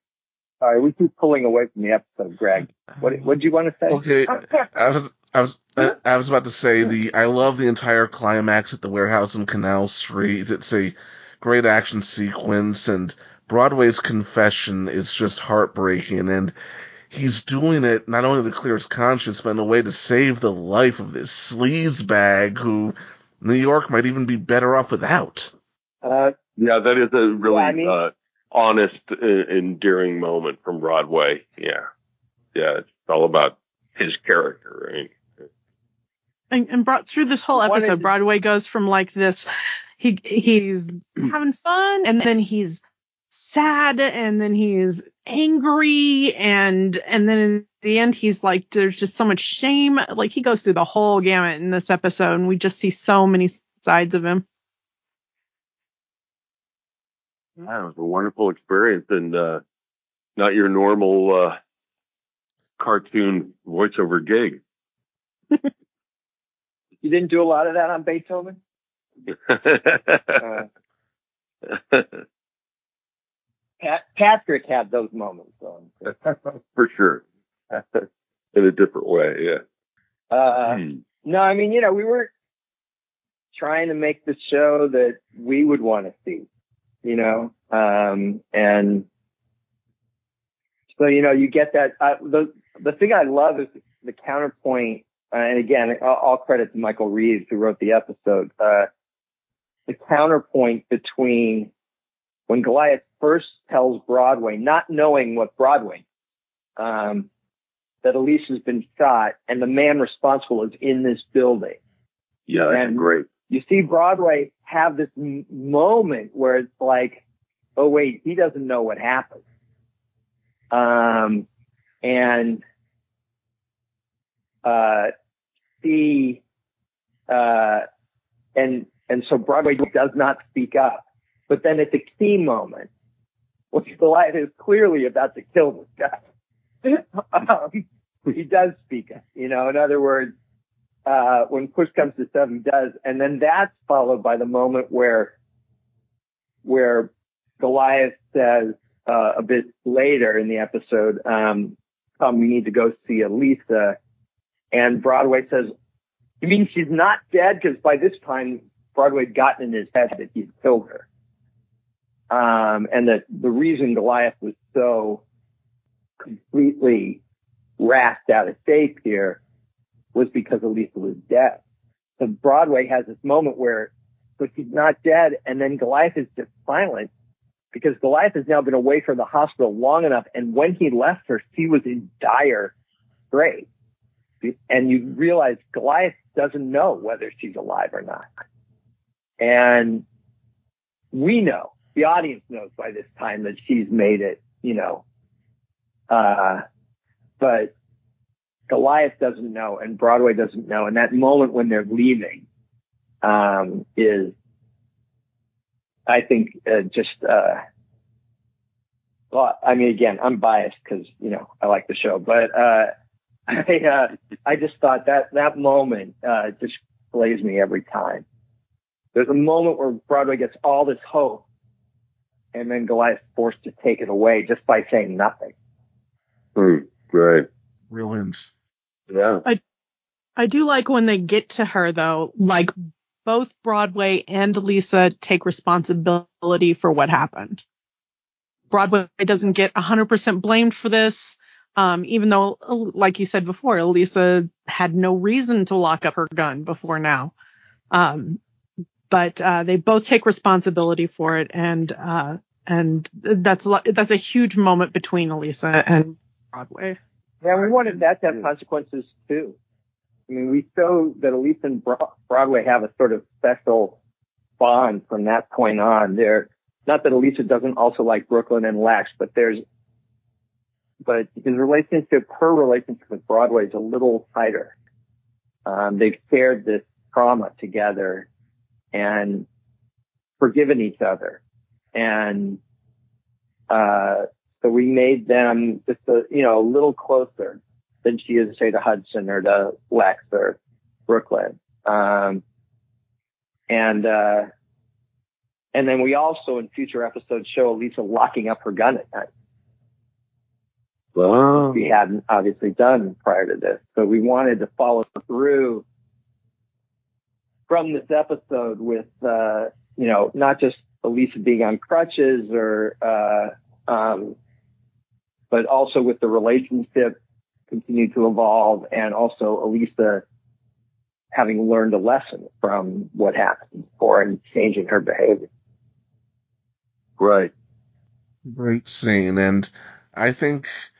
All right. We keep pulling away from the episode, Greg. What, what did you want to say? Okay, *laughs* I was I was I was about to say the I love the entire climax at the warehouse in Canal Street. It's a great action sequence, and Broadway's confession is just heartbreaking. And he's doing it not only to clear his conscience, but in a way to save the life of this sleaze bag who New York might even be better off without. Uh, Yeah, that is a really, Yeah, I mean- uh, honest, uh, endearing moment from Broadway. Yeah. Yeah. It's all about his character, right? And, and brought through this whole episode, to- Broadway goes from like this, he he's having fun, and then he's sad, and then he's angry, and and then in the end he's like, there's just so much shame. Like he goes through the whole gamut in this episode, and we just see so many sides of him. Yeah, it was a wonderful experience and, uh, not your normal, uh, cartoon voiceover gig. *laughs* you didn't do a lot of that on Beethoven? *laughs* Uh, Pat, Patrick had those moments. So. *laughs* For sure. *laughs* In a different way, yeah. Uh, Hmm. no, I mean, you know, we were trying to make the show that we would want to see, you know, um, and so, you know, you get that, uh, the, the thing I love is the counterpoint, uh, and again, all, credit to Michael Reaves who wrote the episode, uh, the counterpoint between when Goliath first tells Broadway, not knowing what Broadway, um, that Elisa has been shot and the man responsible is in this building. Yeah, that's And- great. you see Broadway have this m- moment where it's like, oh wait, he doesn't know what happened. Um, and, see, uh, and, and so Broadway does not speak up. But then at the key moment, when Goliath is clearly about to kill this guy, *laughs* um, he does speak up. You know, in other words, uh, when push comes to shove, he does. And then that's followed by the moment where, where Goliath says, uh, a bit later in the episode, um, Tom, we need to go see Elisa. And Broadway says, you mean she's not dead? Cause by this time, Broadway had gotten in his head that he'd killed her. Um, and that the reason Goliath was so completely rasped out of shape here was because Elisa was dead. So Broadway has this moment where, so she's not dead, and then Goliath is just silent because Goliath has now been away from the hospital long enough, and when he left her, she was in dire strait. And you realize Goliath doesn't know whether she's alive or not. And we know, the audience knows by this time that she's made it, you know, uh, but Goliath doesn't know and Broadway doesn't know. And that moment when they're leaving, um, is, I think, uh, just, uh, well, I mean, again, I'm biased because, you know, I like the show, but, uh, I, uh, I just thought that, that moment, uh, just plays me every time. There's a moment where Broadway gets all this hope and then Goliath's forced to take it away just by saying nothing. Hmm, right. Brilliant. Yeah. I do like when they get to her though, like both Broadway and Lisa take responsibility for what happened. Broadway doesn't get 100% blamed for this. Um, even though, like you said before, Elisa had no reason to lock up her gun before now. Um, but uh, they both take responsibility for it, and uh, and that's that's a huge moment between Elisa and Broadway. Yeah, we wanted that to have consequences too. I mean, we show that Elisa and Broadway have a sort of special bond from that point on. There, not that Elisa doesn't also like Brooklyn and Lex, but there's, but his relationship, her relationship with Broadway is a little tighter. Um, they've shared this trauma together and forgiven each other. And, uh, so we made them just a, you know, a little closer than she is, say, to Hudson or to Lex or Brooklyn. Um, and, uh, and then we also in future episodes show Elisa locking up her gun at night. Wow. We hadn't obviously done prior to this. So we wanted to follow through from this episode with, uh, you know, not just Elisa being on crutches or, uh, um, but also with the relationship continue to evolve and also Elisa having learned a lesson from what happened before and changing her behavior. Right. Great scene. And I think it's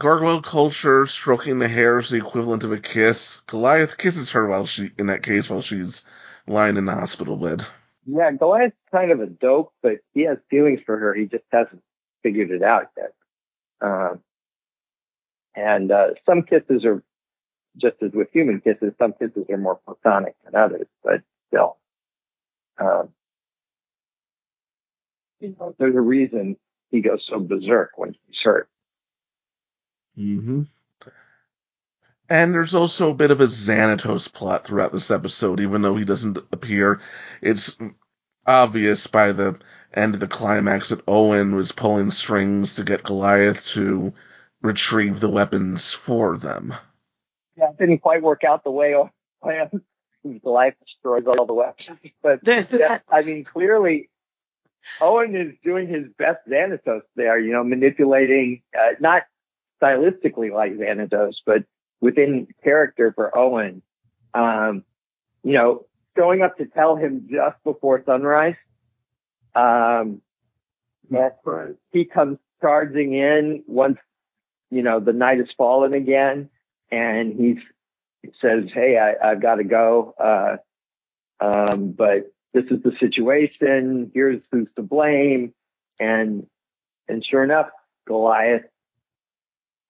gargoyle culture, stroking the hair is the equivalent of a kiss. Goliath kisses her while she, in that case, while she's lying in the hospital bed. Yeah, Goliath's kind of a dope, but he has feelings for her. He just hasn't figured it out yet. Um, and uh, some kisses are just as with human kisses, some kisses are more platonic than others, but still, um, you know, there's a reason he goes so berserk when he's hurt. Mm-hmm. And there's also a bit of a Xanatos plot throughout this episode, even though he doesn't appear. It's obvious by the end of the climax that Owen was pulling strings to get Goliath to retrieve the weapons for them. Yeah, it didn't quite work out the way Owen planned. *laughs* Goliath destroys all the weapons. But *laughs* yeah, I mean, clearly, Owen is doing his best Xanatos there, you know, manipulating, uh, not stylistically like Xanatos, but within character for Owen, um, you know, going up to tell him just before sunrise, um, that Right. he comes charging in once, you know, the night has fallen again and he's, he says, Hey, I, I've got to go. Uh, Um, but this is the situation. Here's who's to blame. And, and sure enough, Goliath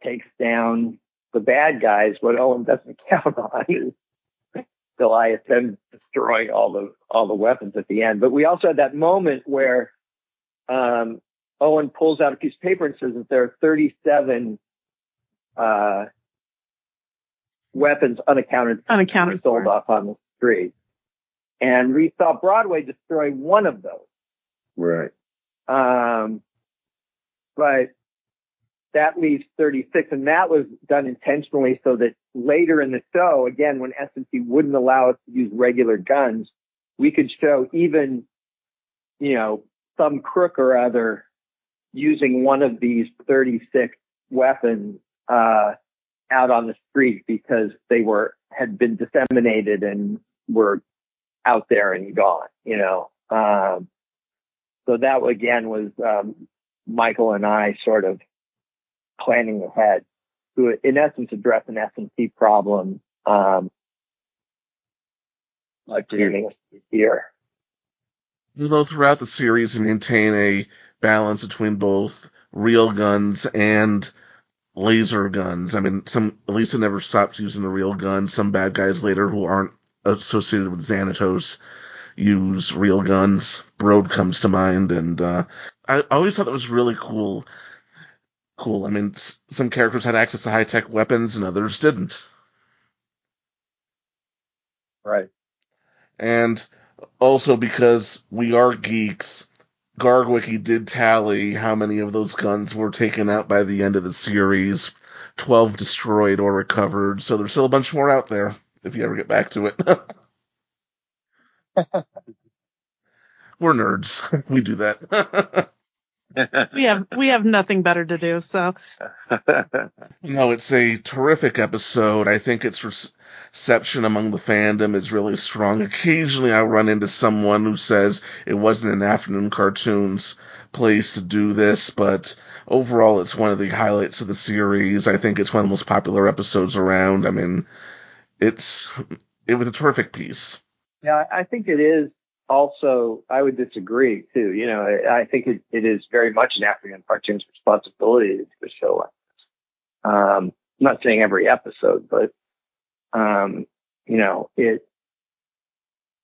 takes down the bad guys. What Owen doesn't *laughs* count on is Goliath then destroying all the, all the weapons at the end. But we also had that moment where, um, Owen pulls out a piece of paper and says that there are 37, uh, weapons unaccounted Unaccounted sold for. off on the street. And we saw Broadway destroy one of those. Right. Um, but that leaves 36 and that was done intentionally so that later in the show, again, when S&P wouldn't allow us to use regular guns, we could show even, you know, some crook or other using one of these 36 weapons, uh, out on the street because they were, had been disseminated and were out there and gone, you know. Um, so that again was um, Michael and I sort of planning ahead to, in essence, address an S&P problem um, like beginning of the year. Although throughout the series we maintain a balance between both real guns and laser guns. I mean, some Elisa never stops using the real guns. Some bad guys later who aren't associated with Xanatos use real guns. Broad comes to mind, and uh, I always thought that was really cool. Cool. I mean, s- some characters had access to high tech weapons, and others didn't. Right. And also because we are geeks, Gargwiki did tally how many of those guns were taken out by the end of the series. 12 destroyed or recovered, so there's still a bunch more out there if you ever get back to it. *laughs* We're nerds. *laughs* We do that. *laughs* We have we have nothing better to do. So no, it's a terrific episode. I think its reception among the fandom is really strong. Occasionally I run into someone who says it wasn't an afternoon cartoons place to do this, but overall it's one of the highlights of the series. I think it's one of the most popular episodes around. I mean, it's it was a terrific piece. Yeah, I think it is also, I would disagree too. You know, I, I think it, it is very much an afternoon cartoon's responsibility to do a show like this. Um, I'm not saying every episode, but, um, you know, it,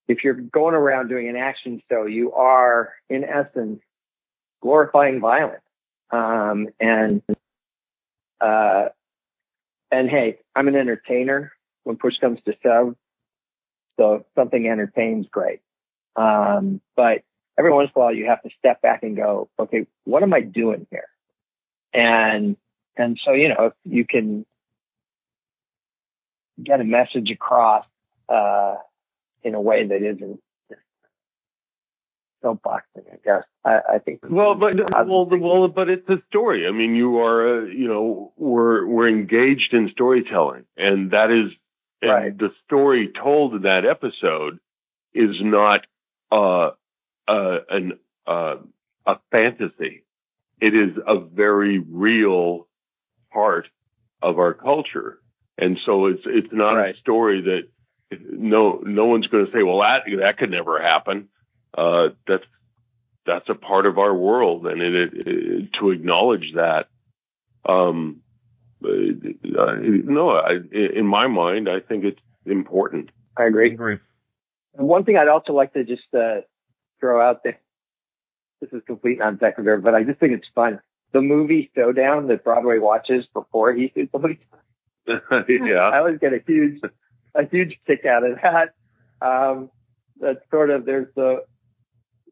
if you're going around doing an action show, you are in essence glorifying violence. Um, and, uh, and hey, I'm an entertainer when push comes to shove. So if something entertains, great. Um, but every once in a while you have to step back and go, okay, what am I doing here? And, and so, you know, if you can get a message across, uh, in a way that isn't soapboxing, I guess. I, I think. Well, but well, the, well, but it's a story. I mean, you are, uh, you know, we're we're engaged in storytelling, and that is, and Right. the story told in that episode is not uh, uh, an uh, a fantasy. It is a very real part of our culture, and so it's it's not Right. a story that no no one's going to say, well, that that could never happen. Uh, that's that's a part of our world, and it, it, it- to acknowledge that, um, uh, uh, no, I, in my mind, I think it's important. I agree. agree. And one thing I'd also like to just uh, throw out there, this is complete non sequitur, but I just think it's fun. The movie Showdown that Broadway watches before he sees somebody, I *laughs* yeah, I always get a huge, a huge kick out of that. Um, that's sort of there's the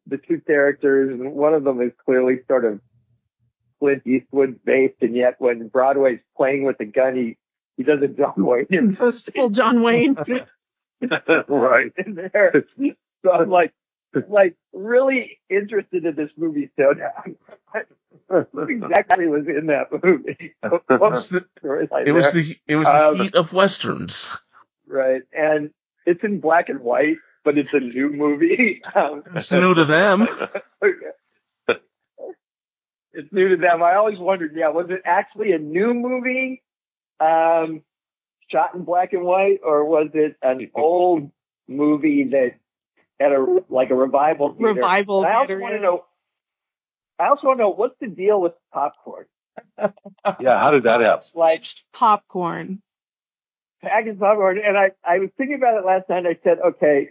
the two characters, and one of them is clearly sort of Clint Eastwood based, and yet when Broadway's playing with the gun, he he does a John Wayne First full John Wayne. *laughs* right. *laughs* in there. So I'm like, like really interested in this movie Showdown. *laughs* What exactly was in that movie? What It's the- It was there? the it was the Um, heat of westerns. right, and it's in black and white, but it's a new movie. Um, It's new to them. it's new to them. I always wondered, yeah, was it actually a new movie, um, shot in black and white, or was it an old movie that at a like a revival theater. Revival And I also theater, want to know. I also want to know what's the deal with popcorn. *laughs* Yeah, how did that happen? It's like Popcorn. packaged popcorn, and I I was thinking about it last night. I said, okay,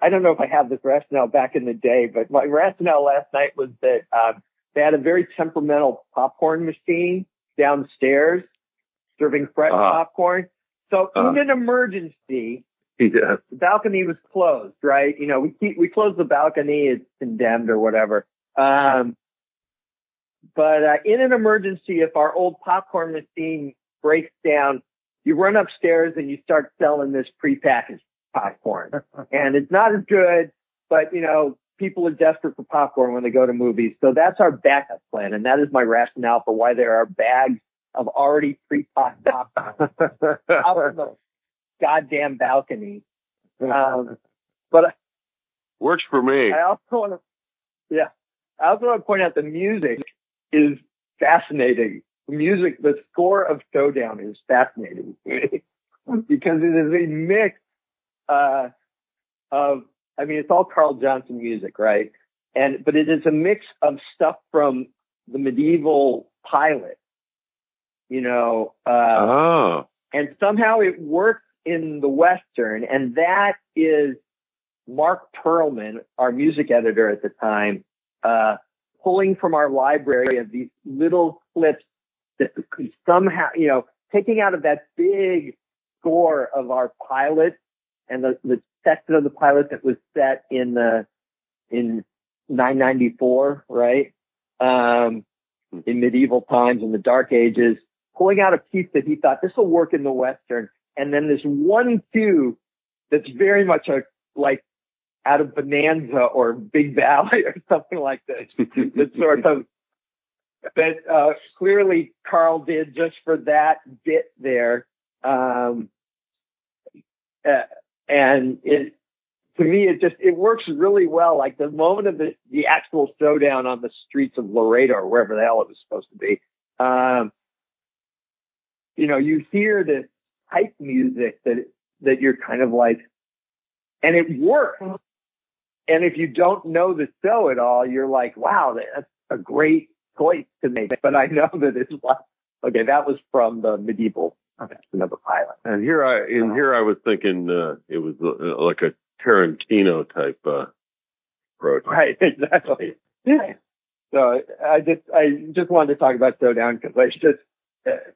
I don't know if I have this rationale back in the day, but my rationale last night was that um, they had a very temperamental popcorn machine downstairs serving fresh Uh-huh. popcorn. So Uh-huh. in an emergency, Yeah. the balcony was closed, right? You know, we keep, we closed the balcony, it's condemned or whatever. Um, but uh, in an emergency, if our old popcorn machine breaks down, you run upstairs and you start selling this prepackaged popcorn, *laughs* and it's not as good, but you know, people are desperate for popcorn when they go to movies, so that's our backup plan, and that is my rationale for why there are bags of already pre-popped *laughs* popcorn out on the goddamn balcony. Um, but Works for me. I also want to, yeah, I also want to point out the music is fascinating. The music, the score of Showdown is fascinating *laughs* because it is a mix uh, of, I mean, it's all Carl Johnson music, right? And but it is a mix of stuff from the medieval pilot, you know, uh, oh. and somehow it works in the Western, and that is Mark Perlman, our music editor at the time, uh, pulling from our library of these little clips that could somehow, you know, taking out of that big score of our pilot and the, the section of the pilot that was set in the, in 994, right? Um, in medieval times, in the dark ages, pulling out a piece that he thought this will work in the Western. And then this one cue that's very much a, like out of Bonanza or Big Valley *laughs* or something like this. that sort of, that, uh, clearly Carl did just for that bit there. Um, uh, and it, to me, it just, it works really well. Like the moment of the, the actual showdown on the streets of Laredo or wherever the hell it was supposed to be. Um, you know, you hear this hype music that, that you're kind of like, and it works. And if you don't know the show at all, you're like, wow, that's a great choice to make. But I know that it's like, okay, that was from the medieval another pilot. And here I, and here I was thinking, uh, it was uh, like a Tarantino type, uh, approach. Right, *laughs* exactly. Yeah. So I just, I just wanted to talk about Showdown because I just,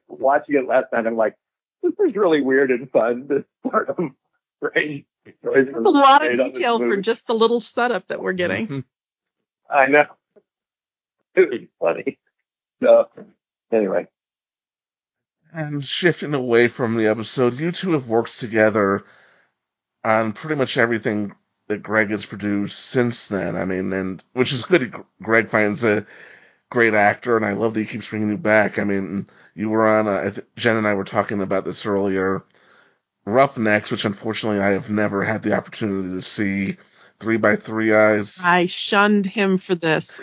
watching it last night, I'm like, this is really weird and fun. This part of strange choice a lot of detail for just the little setup that we're getting. Mhm. I know. It was funny. So anyway, And shifting away from the episode, you two have worked together on pretty much everything that Greg has produced since then. I mean, and which is good. Greg finds a great actor, and I love that he keeps bringing you back. I mean, you were on. Uh, I th- Jen and I were talking about this earlier. Roughnecks, which unfortunately I have never had the opportunity to see. Three by Three Eyes. I shunned him for this.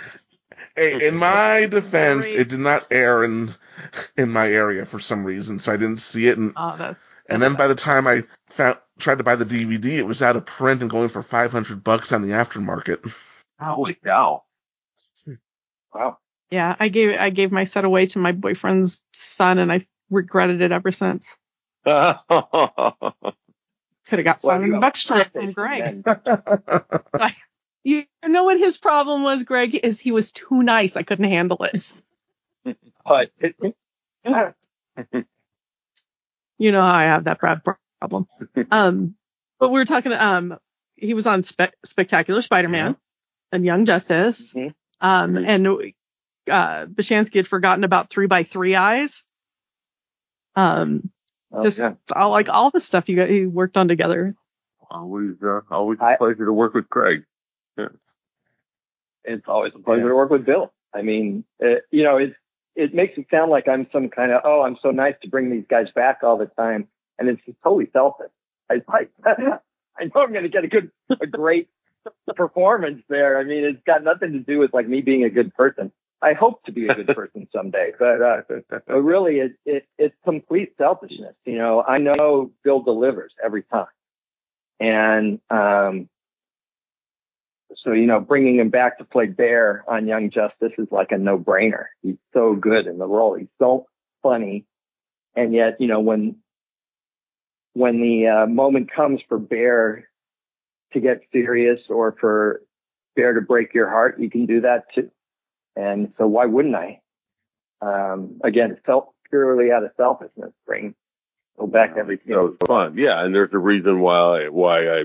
Hey, In my defense, Great. it did not air in in my area for some reason, so I didn't see it. And Oh, that's. And then by the time I found, tried to buy the DVD, it was out of print and going for 500 bucks on the aftermarket. holy cow! Wow. Yeah, I gave I gave my set away to my boyfriend's son, and I regretted it ever since. *laughs* Could have got Well, five you hundred have bucks for it from Greg. then. *laughs* *laughs* You know what his problem was, Greg? Is he was too nice. I couldn't handle it. But You know how I have that Brad problem. Um, but we were talking. Um, he was on Spe- Spectacular Spider-Man and Young Justice. Mhm. Um, and uh, Bishansky had forgotten about Three by Three Eyes. Um, Oh, just yeah. all like all the stuff you got, you worked on together. always, uh, always a I- pleasure to work with Craig. it's always a pleasure Yeah. to work with Bill. I mean, it, you know, it it makes it sound like I'm some kind of oh, I'm so nice to bring these guys back all the time, and it's just totally selfish. I like, *laughs* I know I'm going to get a good, a great performance there. I mean, it's got nothing to do with like me being a good person. I hope to be a good *laughs* person someday, but uh, but really, it, it it's complete selfishness. You know, I know Bill delivers every time, and um, so you know, bringing him back to play Bear on Young Justice is like a no-brainer. He's so good in the role. He's so funny, and yet you know when when the uh, moment comes for Bear to get serious or for Bear to break your heart, you can do that too. And so why wouldn't I? Um, again, felt purely out of selfishness, bring go back everything. That was fun. Yeah, and there's a reason why why I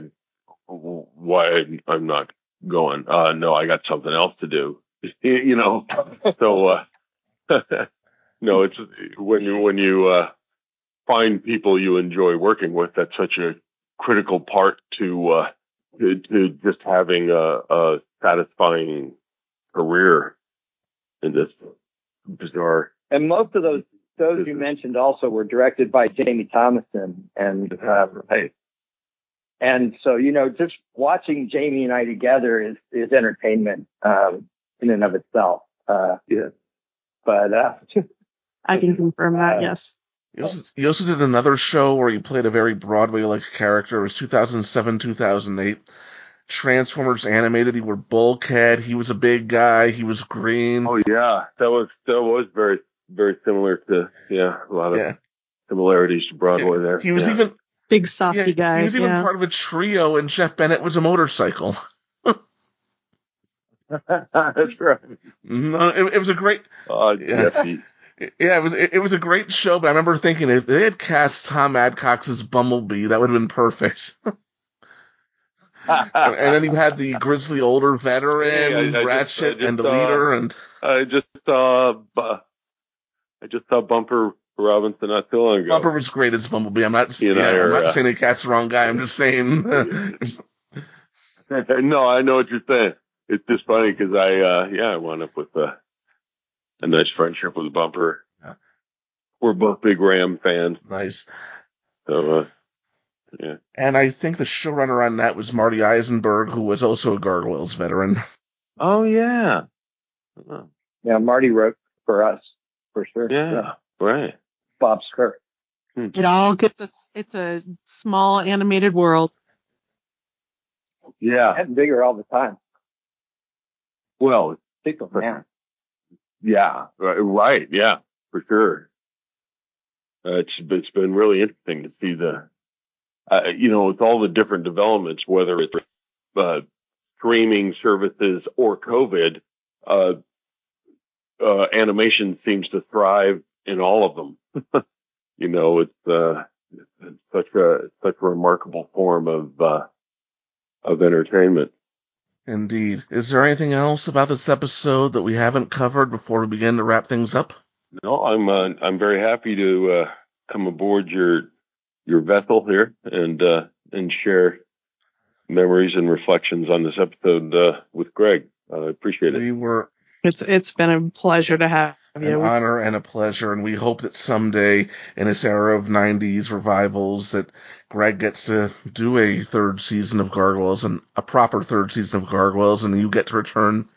why I'm not going. Uh, no, I got something else to do. *laughs* you know, so uh, *laughs* no, it's when you when you uh, find people you enjoy working with. That's such a critical part to uh, to, to just having a, a satisfying career in this bizarre. And most of those those you mentioned also were directed by Jamie Thomason and uh, Hey, and so you know just watching Jamie and I together is is entertainment um, in and of itself. Uh, Yeah. But uh, I can confirm that. Uh, Yes. You also, you also did another show where you played a very Broadway-like character. It was 2007, 2008. Transformers animated. He wore Bulkhead. He was a big guy. He was green. oh yeah, that was that was very very similar to yeah a lot of yeah. similarities to Broadway there. He was yeah. even Big softy yeah, guy. he was even yeah. part of a trio, and Jeff Bennett was a motorcycle. *laughs* That's right. No, it, it was a great. Uh, Yeah. Jeffy. *laughs* Yeah, it was it, it was a great show, but I remember thinking if they had cast Thom Adcox as Bumblebee, that would have been perfect. *laughs* and then you had the grizzly older veteran, *laughs* Hey, I- I Ratchet, I just, and the uh, leader, and I just saw uh, I just saw Bumper Robinson not too long ago. Bumper was great as Bumblebee. I'm not, You yeah, I'm not uh, saying they cast the wrong guy. I'm just saying. *laughs* *laughs* no, I know what you're saying. It's just funny because I, uh, yeah, I wound up with uh, a nice friendship with Bumper. Yeah. We're both big Ram fans, nice. so uh, yeah. And I think the showrunner on that was Marty Isenberg, who was also a Gargoyles veteran. Oh yeah, Oh, yeah, Marty wrote for us for sure. yeah, right. Bob Skir. It all gets us. It's a small animated world. Yeah. Getting bigger all the time. Well, Think of man. yeah, right, right, yeah, for sure. Uh, it's it's been really interesting to see the, uh, you know, with all the different developments, whether it's uh, streaming services or COVID, uh, uh, animation seems to thrive in all of them. *laughs* you know, it's, uh, it's such a such a remarkable form of uh, of entertainment. Indeed. Is there anything else about this episode that we haven't covered before we begin to wrap things up? No, I'm uh, I'm very happy to uh, come aboard your your vessel here and uh, and share memories and reflections on this episode uh, with Greg. Uh, I appreciate it. We were It's it's been a pleasure to have you. an you. honor and a pleasure, and we hope that someday in this era of 90s revivals that Greg gets to do a third season of Gargoyles and a proper third season of Gargoyles, and you get to return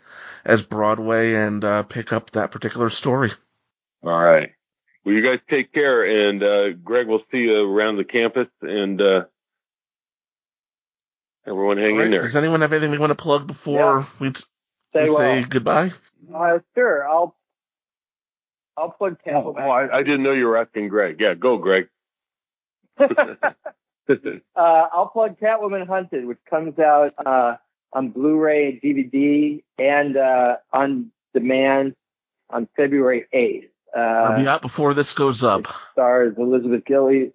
as Broadway and uh, pick up that particular story. All right. Well, you guys take care, and uh, Greg, we'll see you around the campus, and uh, everyone hang All right, in there. Does anyone have anything they want to plug before we, t- Say we well. say goodbye? Uh, sure. I'll I'll plug Oh, Catwoman. oh, I, I didn't know you were asking Greg. Yeah, go, Greg. *laughs* *laughs* uh, I'll plug Catwoman Hunted, which comes out uh, on Blu-ray, DVD, and uh, on demand on February 8th. I'll Uh, be out before this goes up. stars Elizabeth Gillies.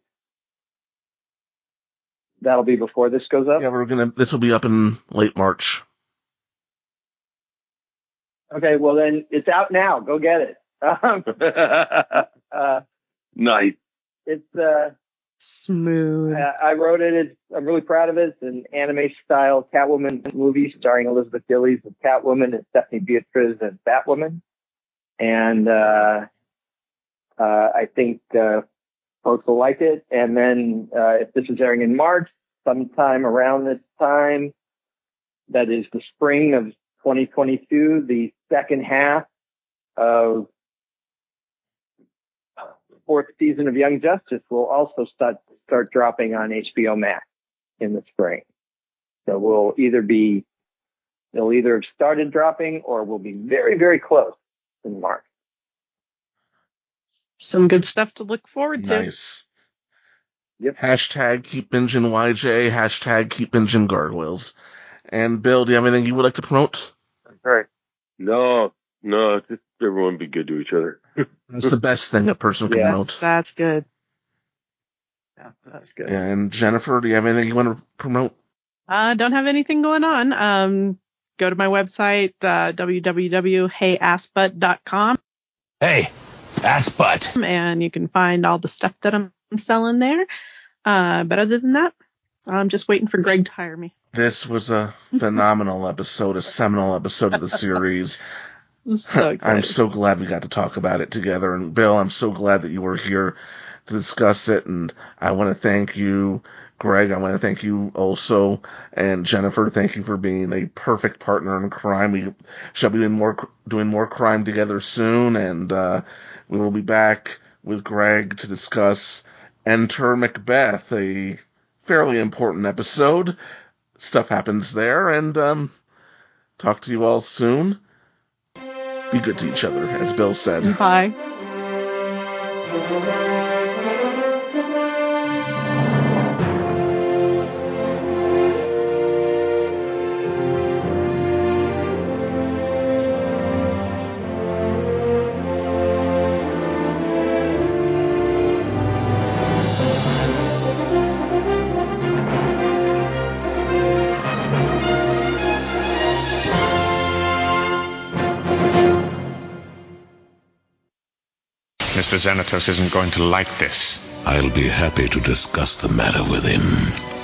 That'll be before this goes up. Yeah, we're gonna. This will be up in late March. Okay, well then it's out now. Go get it. Um, uh, *laughs* nice. it's uh, Smooth. I I wrote it. It's, I'm really proud of it. It's an anime style Catwoman movie starring Elizabeth Gillies as Catwoman and Stephanie Beatriz as Batwoman. And, uh, uh, I think, uh, folks will like it. And then, uh, if this is airing in March, sometime around this time, that is the spring of 2022, the second half of fourth season of Young Justice will also start start dropping on HBO Max in the spring. So we'll either be It'll either have started dropping or we'll be very, very close in mark. Some good stuff to look forward to. Nice. Yep. Hashtag keep binging YJ. Hashtag keep binging gargoyles. And Bill, do you have anything you would like to promote? That's right. No, no, just everyone be good to each other. *laughs* That's the best thing a person can Yeah. promote. That's, that's good. Yeah, that's good. And Jennifer, do you have anything you want to promote? Uh, don't have anything going on. Um, go to my website, uh, www.heyassbutt.com Hey, ass butt. and you can find all the stuff that I'm selling there. Uh, but other than that, I'm just waiting for Greg to hire me. This was a *laughs* phenomenal episode, a seminal episode of the series. *laughs* I'm so *laughs* excited. I'm so glad we got to talk about it together. And Bill, I'm so glad that you were here to discuss it. And I want to thank you, Greg. I want to thank you also. And Jennifer, thank you for being a perfect partner in crime. We shall be doing more, doing more crime together soon. And, uh, we will be back with Greg to discuss Enter Macbeth, a fairly important episode. Stuff happens there. And, um, talk to you all soon. Be good to each other, as Bill said. Bye. Xanatos isn't going to like this. I'll be happy to discuss the matter with him.